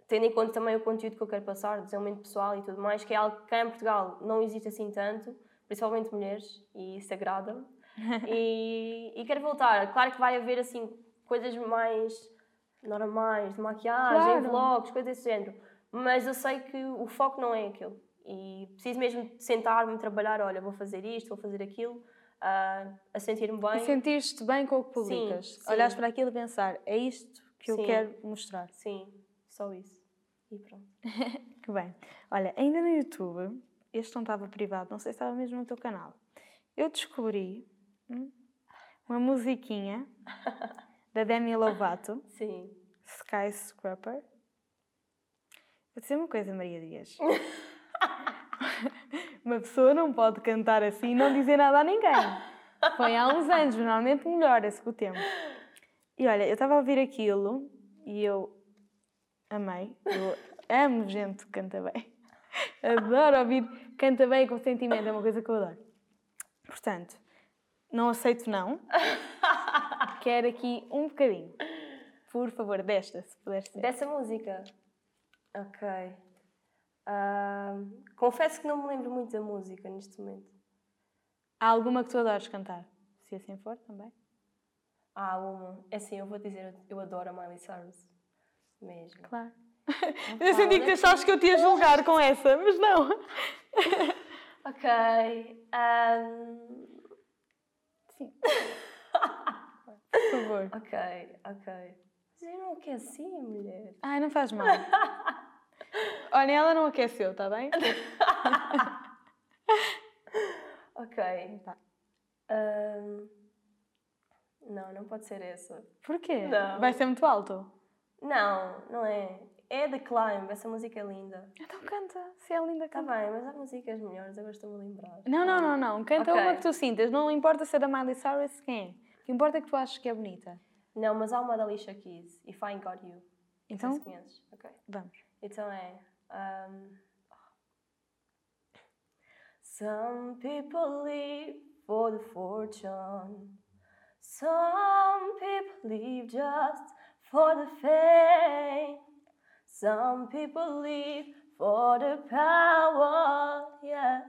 Tendo em conta também o conteúdo que eu quero passar, desenvolvimento pessoal e tudo mais, que é algo que cá em Portugal não existe assim tanto, principalmente mulheres, e isso agrada-me. e, e quero voltar. Claro que vai haver assim coisas mais normais, de maquiagem, Claro. vlogs, coisas desse género. Mas eu sei que o foco não é aquele. E preciso mesmo de sentar-me trabalhar, olha, vou fazer isto, vou fazer aquilo, ah, a sentir-me bem. E sentir-te bem com o que publicas. sim. Olhares para aquilo e pensar, é isto que eu Sim. quero mostrar. Sim, só isso. E pronto. Que bem. Olha, ainda no YouTube, este não estava privado, não sei se estava mesmo no teu canal. Eu descobri hum, uma musiquinha da Demi Lovato, Sim. Skyscraper. Vou dizer uma coisa, Maria Dias. uma pessoa não pode cantar assim e não dizer nada a ninguém. Foi há uns anos, normalmente melhora-se com o tempo. E olha, eu estava a ouvir aquilo e eu amei. Eu amo gente que canta bem. Adoro ouvir canta bem com sentimento, é uma coisa que eu adoro. Portanto, não aceito não. Quero aqui um bocadinho. Por favor, desta, se puderes ser. Dessa música. Ok. Ah, confesso que não me lembro muito da música neste momento. Há alguma que tu adores cantar? Se assim for, também. Ah, uma. É assim, eu vou dizer, eu adoro a Miley Cyrus. Mesmo. Claro. Eu senti que tu achavas que eu te ia julgar com essa, mas não. Ok. ahm, Sim. Por favor. ok, ok. Mas eu não aqueci, mulher. Ai, não faz mal. Olha, ela não aqueceu, está bem? Ok. Tá. Ahm, Não, não pode ser essa. Porquê? Não. Vai ser muito alto? Não, não é. É The Climb, essa música é linda. Então canta, se é linda, Tá canta. bem, mas há músicas melhores, agora estou-me a lembrar. Não, não, não, não. Canta Ok. uma que tu sintas. Não importa ser da Miley Cyrus quem é. O que importa é que tu achas que é bonita. Não, mas há uma da Alicia Keys, If I Got You. Então, se conheces. Ok. vamos. Então é. um, Some people live for the fortune. Some people live just for the fame. Some people live for the power. Yeah.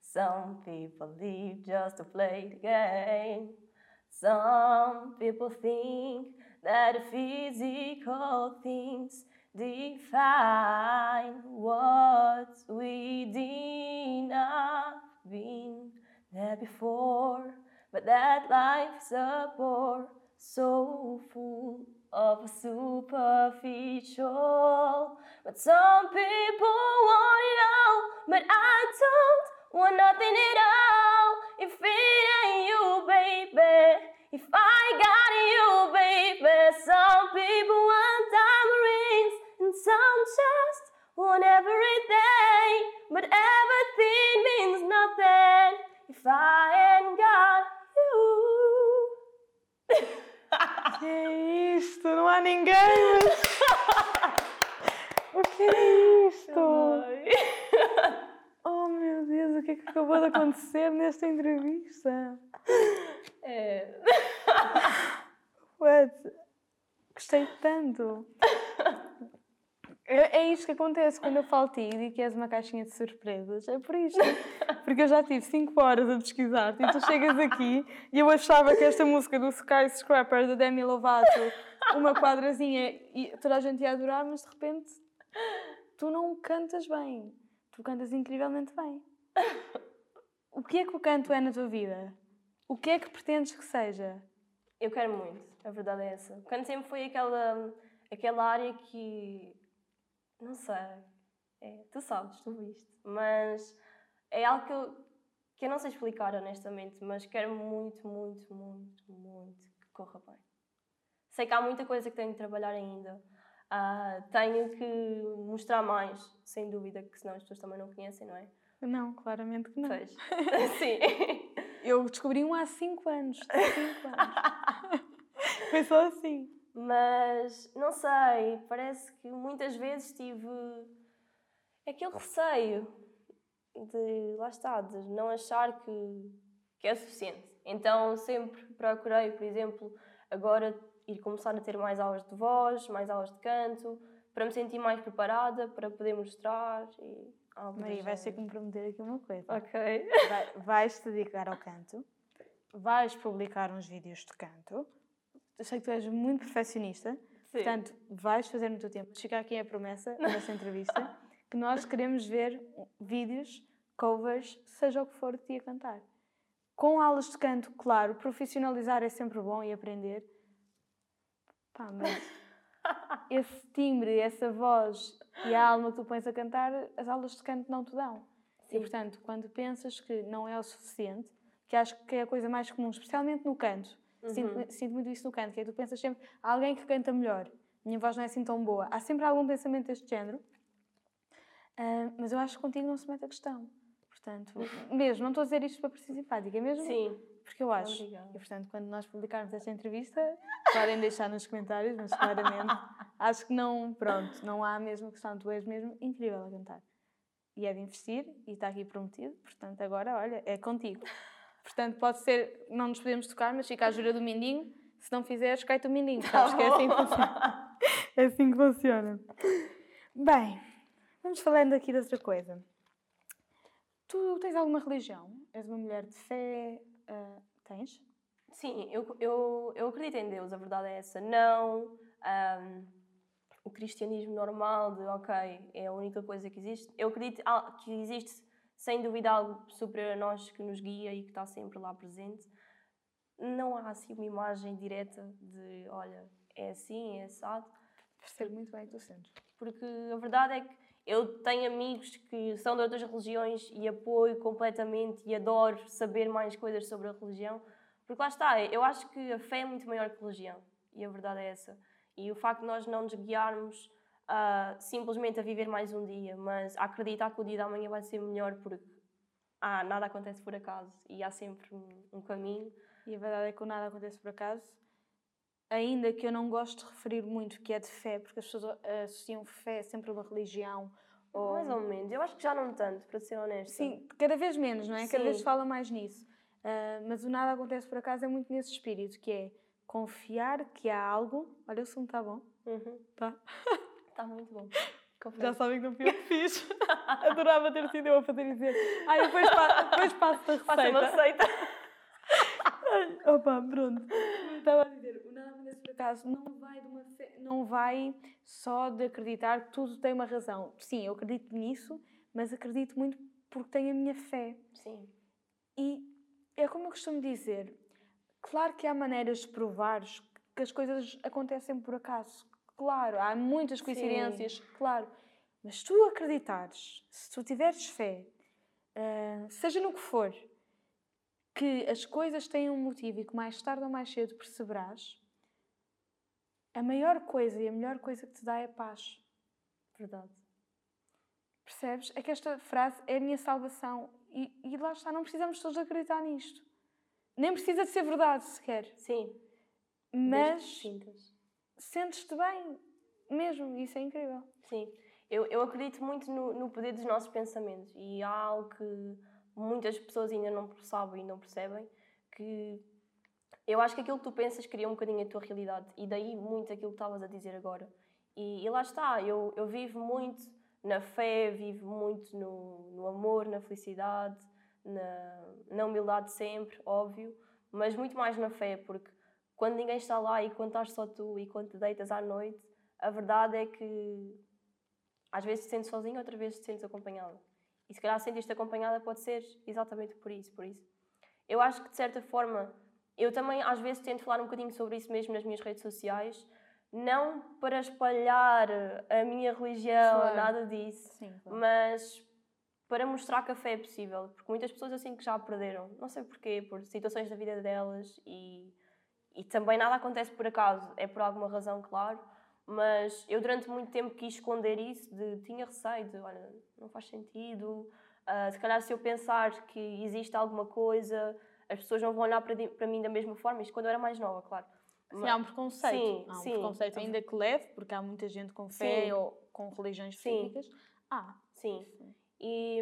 Some people live just to play the game. Some people think that physical things define what within I've been there before, but that life's a bore so full of superficial. But some people want it all, but I don't want nothing at all. If it ain't you, baby, if I got you, baby, some people want diamond rings and some just want everything, but everything means nothing if I ain't got Que é isto? Não há ninguém! o que é isto? Oh meu Deus, o que é que acabou de acontecer nesta entrevista? É. What? Gostei tanto. É, é isto que acontece quando eu falo e digo que és uma caixinha de surpresas. É por isto. Porque eu já tive 5 horas a pesquisar-te e tu chegas aqui e eu achava que esta música do Skyscraper da Demi Lovato, uma quadrazinha, e toda a gente ia adorar, mas de repente tu não cantas bem. Tu cantas incrivelmente bem. O que é que o canto é na tua vida? O que é que pretendes que seja? Eu quero muito, a verdade é essa. Quando sempre foi aquela, aquela área que. Não sei. É, tu sabes, tu viste. Mas é algo que eu, que eu não sei explicar, honestamente. Mas quero muito, muito, muito, muito que corra bem. Sei que há muita coisa que tenho de trabalhar ainda. Ah, tenho que mostrar mais, sem dúvida, que senão as pessoas também não conhecem, não é? Não, claramente que não. Pois. Sim. Eu descobri um há 5 anos. 5 anos. Foi só assim. Mas não sei, parece que muitas vezes tive aquele receio de, lá está, de não achar que, que é suficiente. Então sempre procurei, por exemplo, agora ir começar a ter mais aulas de voz, mais aulas de canto, para me sentir mais preparada, para poder mostrar e do Maria, vais ter que me prometer aqui uma coisa. Ok. Vai- vais-te dedicar ao canto, vais publicar uns vídeos de canto. Eu sei que tu és muito perfeccionista, Sim. portanto, vais fazer no teu tempo. Fica aqui a promessa nessa entrevista que nós queremos ver vídeos, covers, seja o que for de ti a cantar. Com aulas de canto, claro, profissionalizar é sempre bom e aprender. Pá, mas esse timbre, essa voz e a alma que tu pões a cantar, as aulas de canto não te dão. E, Sim. portanto, quando pensas que não é o suficiente, que acho que é a coisa mais comum, especialmente no canto, sinto, sinto muito isso no canto, que é que tu pensas sempre, há alguém que canta melhor, minha voz não é assim tão boa. Há sempre algum pensamento deste género, Ah, mas eu acho que contigo não se mete a questão. Portanto, mesmo, não estou a dizer isto para parecer simpática, mesmo Sim. porque eu acho. Obrigada. E portanto, quando nós publicarmos esta entrevista, podem deixar nos comentários, mas claramente acho que não, pronto, não há mesmo questão. Tu és mesmo incrível a cantar. E é de investir, e está aqui prometido, portanto, agora, olha, é contigo. Portanto, pode ser, não nos podemos tocar, mas fica a jura do mindinho. Se não fizeres, cai-te o mindinho. Sabes que é assim que funciona. É assim que funciona. Bem, vamos falando aqui de outra coisa. Tu tens alguma religião? És uma mulher de fé? ah, tens? Sim, eu, eu, eu acredito em Deus, a verdade é essa. Não ahm, o cristianismo normal de, ok, é a única coisa que existe. Eu acredito al- que existe, sem dúvida, algo superior a nós que nos guia e que está sempre lá presente. Não há assim uma imagem direta de, olha, é assim, é assado. Percebo muito bem o que tu sentes. Porque a verdade é que eu tenho amigos que são de outras religiões e apoio completamente e adoro saber mais coisas sobre a religião, Porque lá está, eu acho que a fé é muito maior que a religião. E a verdade é essa. E o facto de nós não nos guiarmos uh, simplesmente a viver mais um dia, mas a acreditar que o dia da manhã vai ser melhor porque ah, nada acontece por acaso e há sempre um, um caminho. E a verdade é que o nada acontece por acaso, ainda que eu não gosto de referir muito que é de fé, porque as pessoas associam fé sempre a uma religião. Ou... Mais ou menos, eu acho que já não tanto, para ser honesto. Sim, cada vez menos, não é? Sim. Cada vez se fala mais nisso. Uh, mas o nada acontece por acaso é muito nesse espírito, que é confiar que há algo. Olha, o som está bom. Uhum. Tá. Está muito bom. Confesso. Já sabem que não fui eu que fiz. Adorava ter sido eu a fazer dizer. Ah, depois, depois passo a receita. Passa uma receita. Opa, pronto. Estava a dizer, o nada acontece por acaso não vai de uma fé, não vai só de acreditar que tudo tem uma razão. Sim, eu acredito nisso, mas acredito muito porque tenho a minha fé. Sim. E é como eu costumo dizer, claro que há maneiras de provar que as coisas acontecem por acaso. Claro, há muitas coincidências, Sim. claro. Mas tu acreditares, se tu tiveres fé, uh, seja no que for, que as coisas têm um motivo e que mais tarde ou mais cedo perceberás, a maior coisa e a melhor coisa que te dá é paz. Verdade. Percebes? É que esta frase é a minha salvação. E, e lá está, não precisamos todos acreditar nisto. Nem precisa de ser verdade sequer. Sim. Mas sentes-te bem mesmo, isso é incrível. Sim. Eu, eu acredito muito no, no poder dos nossos pensamentos e há algo que muitas pessoas ainda não sabem e não percebem, que eu acho que aquilo que tu pensas cria um bocadinho a tua realidade e daí muito aquilo que estavas a dizer agora. E, e, lá está, eu, eu vivo muito na fé, vivo muito no, no amor, na felicidade, na, na humildade sempre, óbvio, mas muito mais na fé, porque quando ninguém está lá e quando estás só tu e quando te deitas à noite, a verdade é que às vezes te sentes sozinho, outras vezes te sentes acompanhado. E se calhar sentir-te acompanhada pode ser exatamente por isso, por isso. Eu acho que de certa forma, eu também às vezes tento falar um bocadinho sobre isso mesmo nas minhas redes sociais, não para espalhar a minha religião, claro. nada disso, Sim, claro. mas para mostrar que a fé é possível, porque muitas pessoas assim que já perderam, não sei porquê, por situações da vida delas e, e também nada acontece por acaso, é por alguma razão, claro, mas eu durante muito tempo quis esconder isso, de tinha receio de, olha, não faz sentido, uh, se calhar se eu pensar que existe alguma coisa, as pessoas não vão olhar para, para mim da mesma forma, isto quando eu era mais nova, claro. Sim, mas, há um preconceito. Sim, há um sim. preconceito ainda que leve, porque há muita gente com fé sim. ou com religiões específicas. Ah, sim. sim. E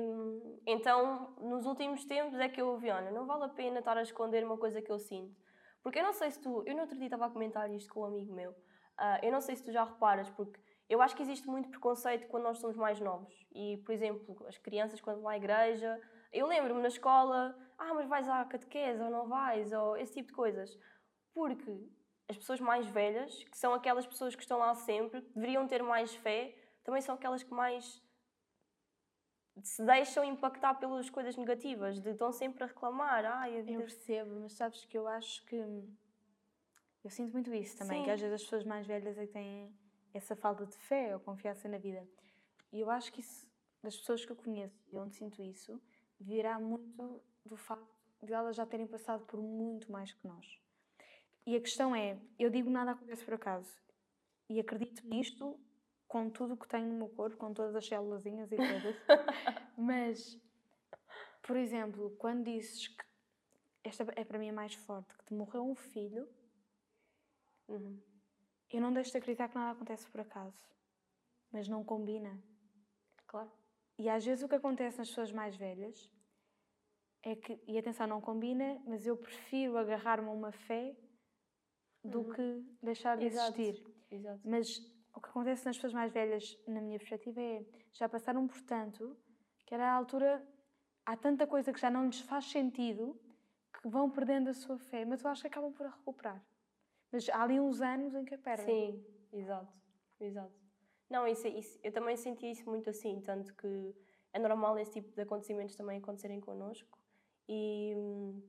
então, nos últimos tempos é que eu ouvi, olha, não vale a pena estar a esconder uma coisa que eu sinto. Porque eu não sei se tu, eu no outro dia estava a comentar isto com um amigo meu, Uh, eu não sei se tu já reparas, porque eu acho que existe muito preconceito quando nós somos mais novos. E, por exemplo, as crianças quando vão à igreja, eu lembro-me na escola, ah, mas vais à catequese ou não vais, ou esse tipo de coisas. Porque as pessoas mais velhas, que são aquelas pessoas que estão lá sempre, que deveriam ter mais fé, também são aquelas que mais se deixam impactar pelas coisas negativas, de estão sempre a reclamar. Ai, a vida... Eu percebo, mas sabes que eu acho que eu sinto muito isso também, Sim. que às vezes as pessoas mais velhas é que têm essa falta de fé ou confiança na vida. E eu acho que isso, das pessoas que eu conheço e onde sinto isso, virá muito do facto de elas já terem passado por muito mais que nós. E a questão é, eu digo nada acontece por acaso. E acredito nisto com tudo o que tenho no meu corpo, com todas as célulazinhas e todas. Mas, por exemplo, quando dizes que esta é para mim a mais forte, que te morreu um filho, Uhum. Eu não deixo de acreditar que nada acontece por acaso, mas não combina. Claro. E às vezes o que acontece nas pessoas mais velhas é que, e atenção, não combina, mas eu prefiro agarrar-me a uma fé do uhum. que deixar de Exato. existir. Exato. Mas o que acontece nas pessoas mais velhas, na minha perspectiva, é já passaram por tanto que era a altura, há tanta coisa que já não lhes faz sentido que vão perdendo a sua fé, mas eu acho que acabam por a recuperar. Mas há ali uns anos em que a perdem. Sim, exato, exato. Não, isso, isso, eu também senti isso muito assim, tanto que é normal esse tipo de acontecimentos também acontecerem connosco e hum,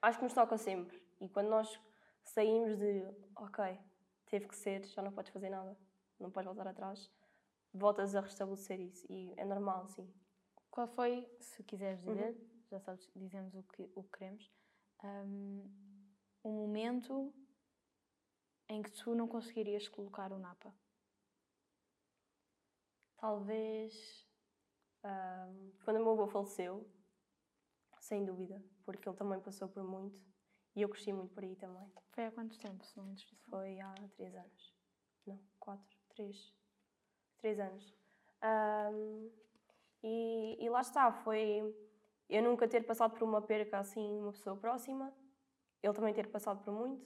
acho que nos toca sempre. E quando nós saímos de, ok, teve que ser, já não podes fazer nada, não podes voltar atrás, voltas a restabelecer isso e é normal, sim. Qual foi, se quiseres dizer, uhum. já sabes, dizemos o que, o que queremos, um, um momento em que tu não conseguirias colocar o Napa? Talvez um, quando o meu avô faleceu, sem dúvida, porque ele também passou por muito e eu cresci muito por aí também. Foi há quanto tempo, se não me Foi há três anos. Não, quatro, três. Três anos. Um, e, e lá está, foi eu nunca ter passado por uma perca assim, uma pessoa próxima, ele também ter passado por muito,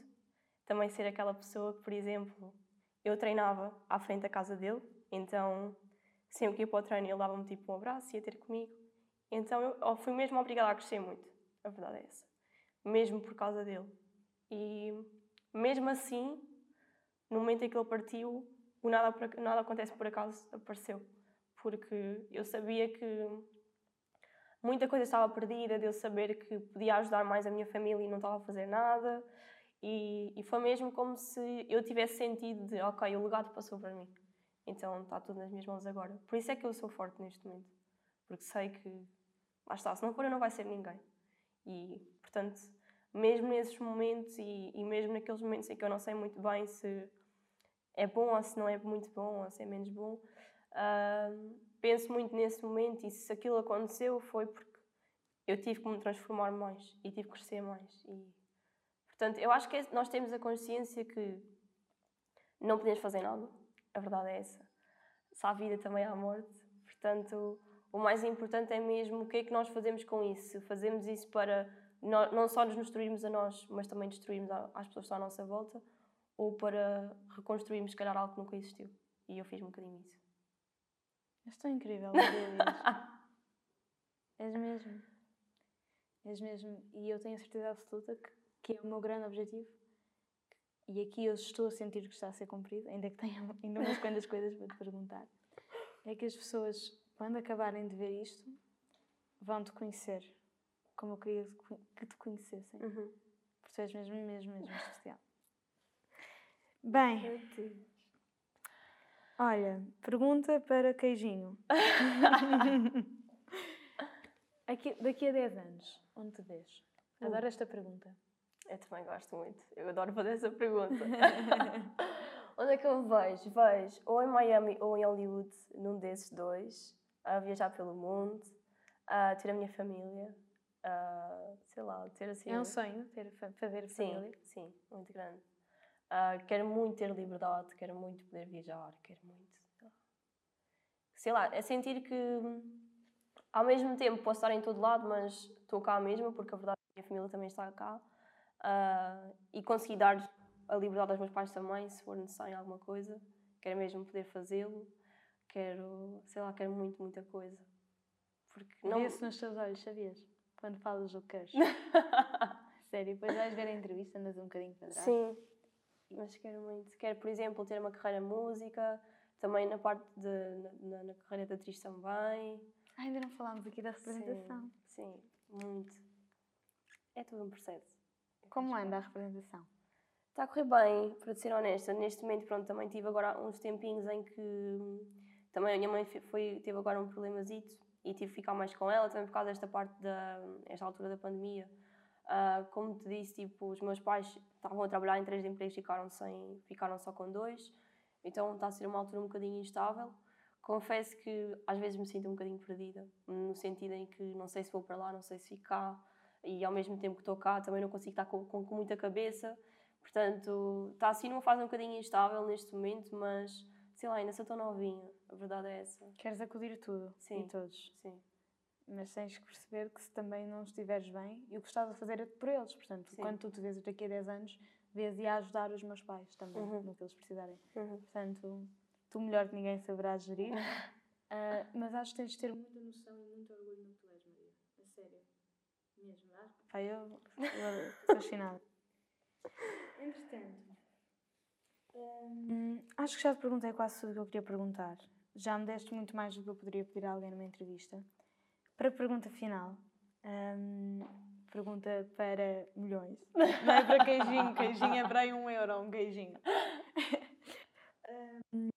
também ser aquela pessoa que, por exemplo, eu treinava à frente da casa dele, então sempre que ia para o treino ele dava-me tipo um abraço, ia ter comigo. Então eu fui mesmo obrigada a crescer muito, a verdade é essa. Mesmo por causa dele. E mesmo assim, no momento em que ele partiu, o nada, nada acontece por acaso apareceu. Porque eu sabia que muita coisa estava perdida, de eu saber que podia ajudar mais a minha família e não estava a fazer nada. E, e foi mesmo como se eu tivesse sentido de, ok, o legado passou para mim. Então está tudo nas minhas mãos agora. Por isso é que eu sou forte neste momento. Porque sei que, lá está, se não for eu não vai ser ninguém. E, portanto, mesmo nesses momentos e, e mesmo naqueles momentos em que eu não sei muito bem se é bom ou se não é muito bom ou se é menos bom, uh, penso muito nesse momento e se aquilo aconteceu foi porque eu tive que me transformar mais e tive que crescer mais. E, portanto, eu acho que é, nós temos a consciência que não podemos fazer nada, a verdade é essa. Se há vida, também há morte. Portanto, o mais importante é mesmo o que é que nós fazemos com isso. Fazemos isso para não só nos destruirmos a nós, mas também destruirmos as pessoas que estão à nossa volta, ou para reconstruirmos, se calhar, algo que nunca existiu. E eu fiz um bocadinho isso. És tão incrível, És mesmo. És mesmo. E eu tenho a certeza absoluta que, que é o meu grande objetivo. E aqui eu estou a sentir que está a ser cumprido, ainda que tenha ainda umas quantas coisas para te perguntar. É que as pessoas, quando acabarem de ver isto, vão te conhecer como eu queria que te conhecessem. Uhum. Porque tu és mesmo, mesmo, mesmo especial. Bem. Olha, pergunta para Queijinho. Aqui, daqui a 10 anos, onde te vês? Uh. Adoro esta pergunta. Eu também gosto muito. Eu adoro fazer essa pergunta. onde é que eu me vejo? Vejo ou em Miami ou em Hollywood, num desses dois, a viajar pelo mundo, a ter a minha família, a, sei lá, ter assim. É um sonho ter, fazer família? Sim, sim, muito grande. Uh, quero muito ter liberdade, quero muito poder viajar, quero muito. Sei lá, é sentir que ao mesmo tempo posso estar em todo lado, mas estou cá mesmo, porque a verdade é que a minha família também está cá. Uh, e conseguir dar a liberdade aos meus pais também, se for necessário alguma coisa. Quero mesmo poder fazê-lo. Quero, sei lá, quero muito, muita coisa. Porque não... Vê-se nos teus olhos, sabias? Quando falas o que queres. Sério, depois vais ver a entrevista, andas um bocadinho para trás. Sim, mas quero muito. Quero, por exemplo, ter uma carreira música, também na parte de. na, na carreira de atriz também. Ah, ainda não falámos aqui da representação. Sim, sim, muito. É tudo um processo. Como anda a representação? Está a correr bem, para ser honesta. Neste momento, pronto, também tive agora uns tempinhos em que também a minha mãe foi, teve agora um problemazito e tive que ficar mais com ela, também por causa desta parte da esta altura da pandemia. Uh, como te disse, tipo, os meus pais estavam a trabalhar em três empregos ficaram, sem, ficaram só com dois, então está a ser uma altura um bocadinho instável. Confesso que às vezes me sinto um bocadinho perdida, no sentido em que não sei se vou para lá, não sei se fico cá, e ao mesmo tempo que estou cá também não consigo estar com, com, com muita cabeça. Portanto, está assim numa fase um bocadinho instável neste momento, mas sei lá, ainda sou tão novinha, a verdade é essa. Queres acudir tudo sim, e todos. Sim mas tens que perceber que se também não estiveres bem, e o que estás a fazer é por eles. Portanto, Sim. quando tu te vês daqui a 10 anos, vês e a ajudar os meus pais também, uhum. no que eles precisarem. Uhum. Portanto, tu melhor que ninguém saberás gerir, uh, mas acho que tens de ter muita noção e muito orgulho no que tu és, Maria. A sério. Mesmo, ah? Pai, eu estou fascinada. Entretanto, hum, acho que já te perguntei quase tudo o que eu queria perguntar. Já me deste muito mais do que eu poderia pedir a alguém numa entrevista. Para a pergunta final, hum, pergunta para milhões. Não é para queijinho, queijinho é para aí um euro, um queijinho. Hum,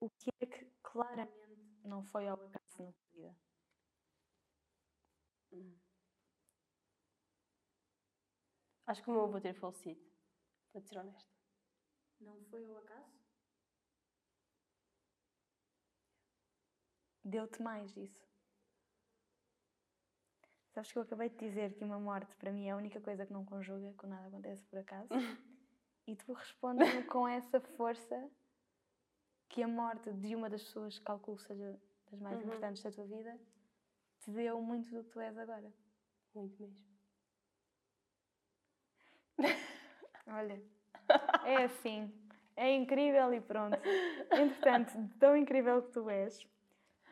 o que é que claramente não foi ao acaso na tua vida? Acho que o meu avô ter falecido, para ser honesta. Não foi ao acaso? Deu-te mais isso. Sabes que eu acabei de dizer que uma morte para mim é a única coisa que não conjuga, que nada acontece por acaso. e tu respondes-me com essa força que a morte de uma das pessoas que calculo seja das mais Uhum. importantes da tua vida te deu muito do que tu és agora. Muito mesmo. Olha, é assim. É incrível e pronto. Entretanto, tão incrível que tu és,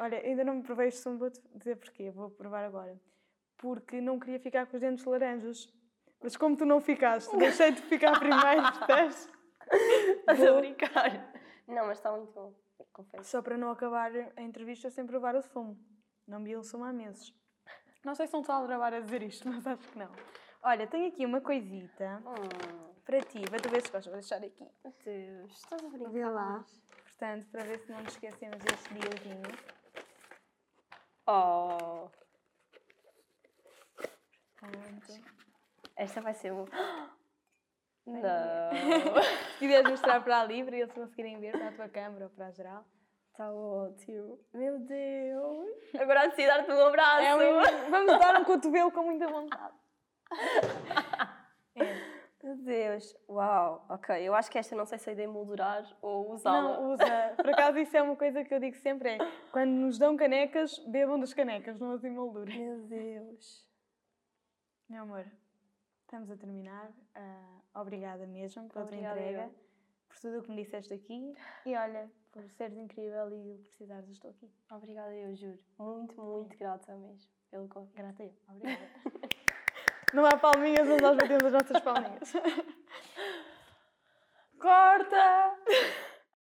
olha, ainda não me provei este sumo, vou-te dizer porquê, vou provar agora. Porque não queria ficar com os dentes laranjas. Mas como tu não ficaste, deixei-te ficar primeiro, percebes? Estás a Vou- brincar? Não, mas está muito bom, confesso. Só para não acabar a entrevista sem provar o sumo. Não bebi um sumo há meses. Não sei se não estou a gravar a dizer isto, mas acho que não. Olha, tenho aqui uma coisita Hum, para ti, para tu ver se gostas. Vou deixar aqui. Deus, estás a brincar? Vê lá. Portanto, para ver se não nos esquecemos deste diazinho. Oh, Pronto. esta vai ser um... Não. Se quiseres mostrar para ali, para eles conseguirem ver, para a tua câmara ou para a geral. Está ótimo. Meu Deus. Agora há de dar-te um abraço. É um- Vamos dar um cotovelo com muita vontade. Meu Deus. Uau. Ok, eu acho que esta não sei se é de emoldurar ou usá-la. Não, usa. Por acaso, isso é uma coisa que eu digo sempre: é quando nos dão canecas, bebam das canecas, não as emoldurem. Meu Deus. Meu amor, estamos a terminar. Ah, obrigada mesmo pela Obrigada, tua entrega, eu. por tudo o que me disseste aqui. E olha, por seres incrível e precisares, estou aqui. Obrigada, eu juro. Muito, muito grata mesmo pelo convite. Grata eu. Obrigada. não há palminhas, mas nós batemos as nossas palminhas. Corta!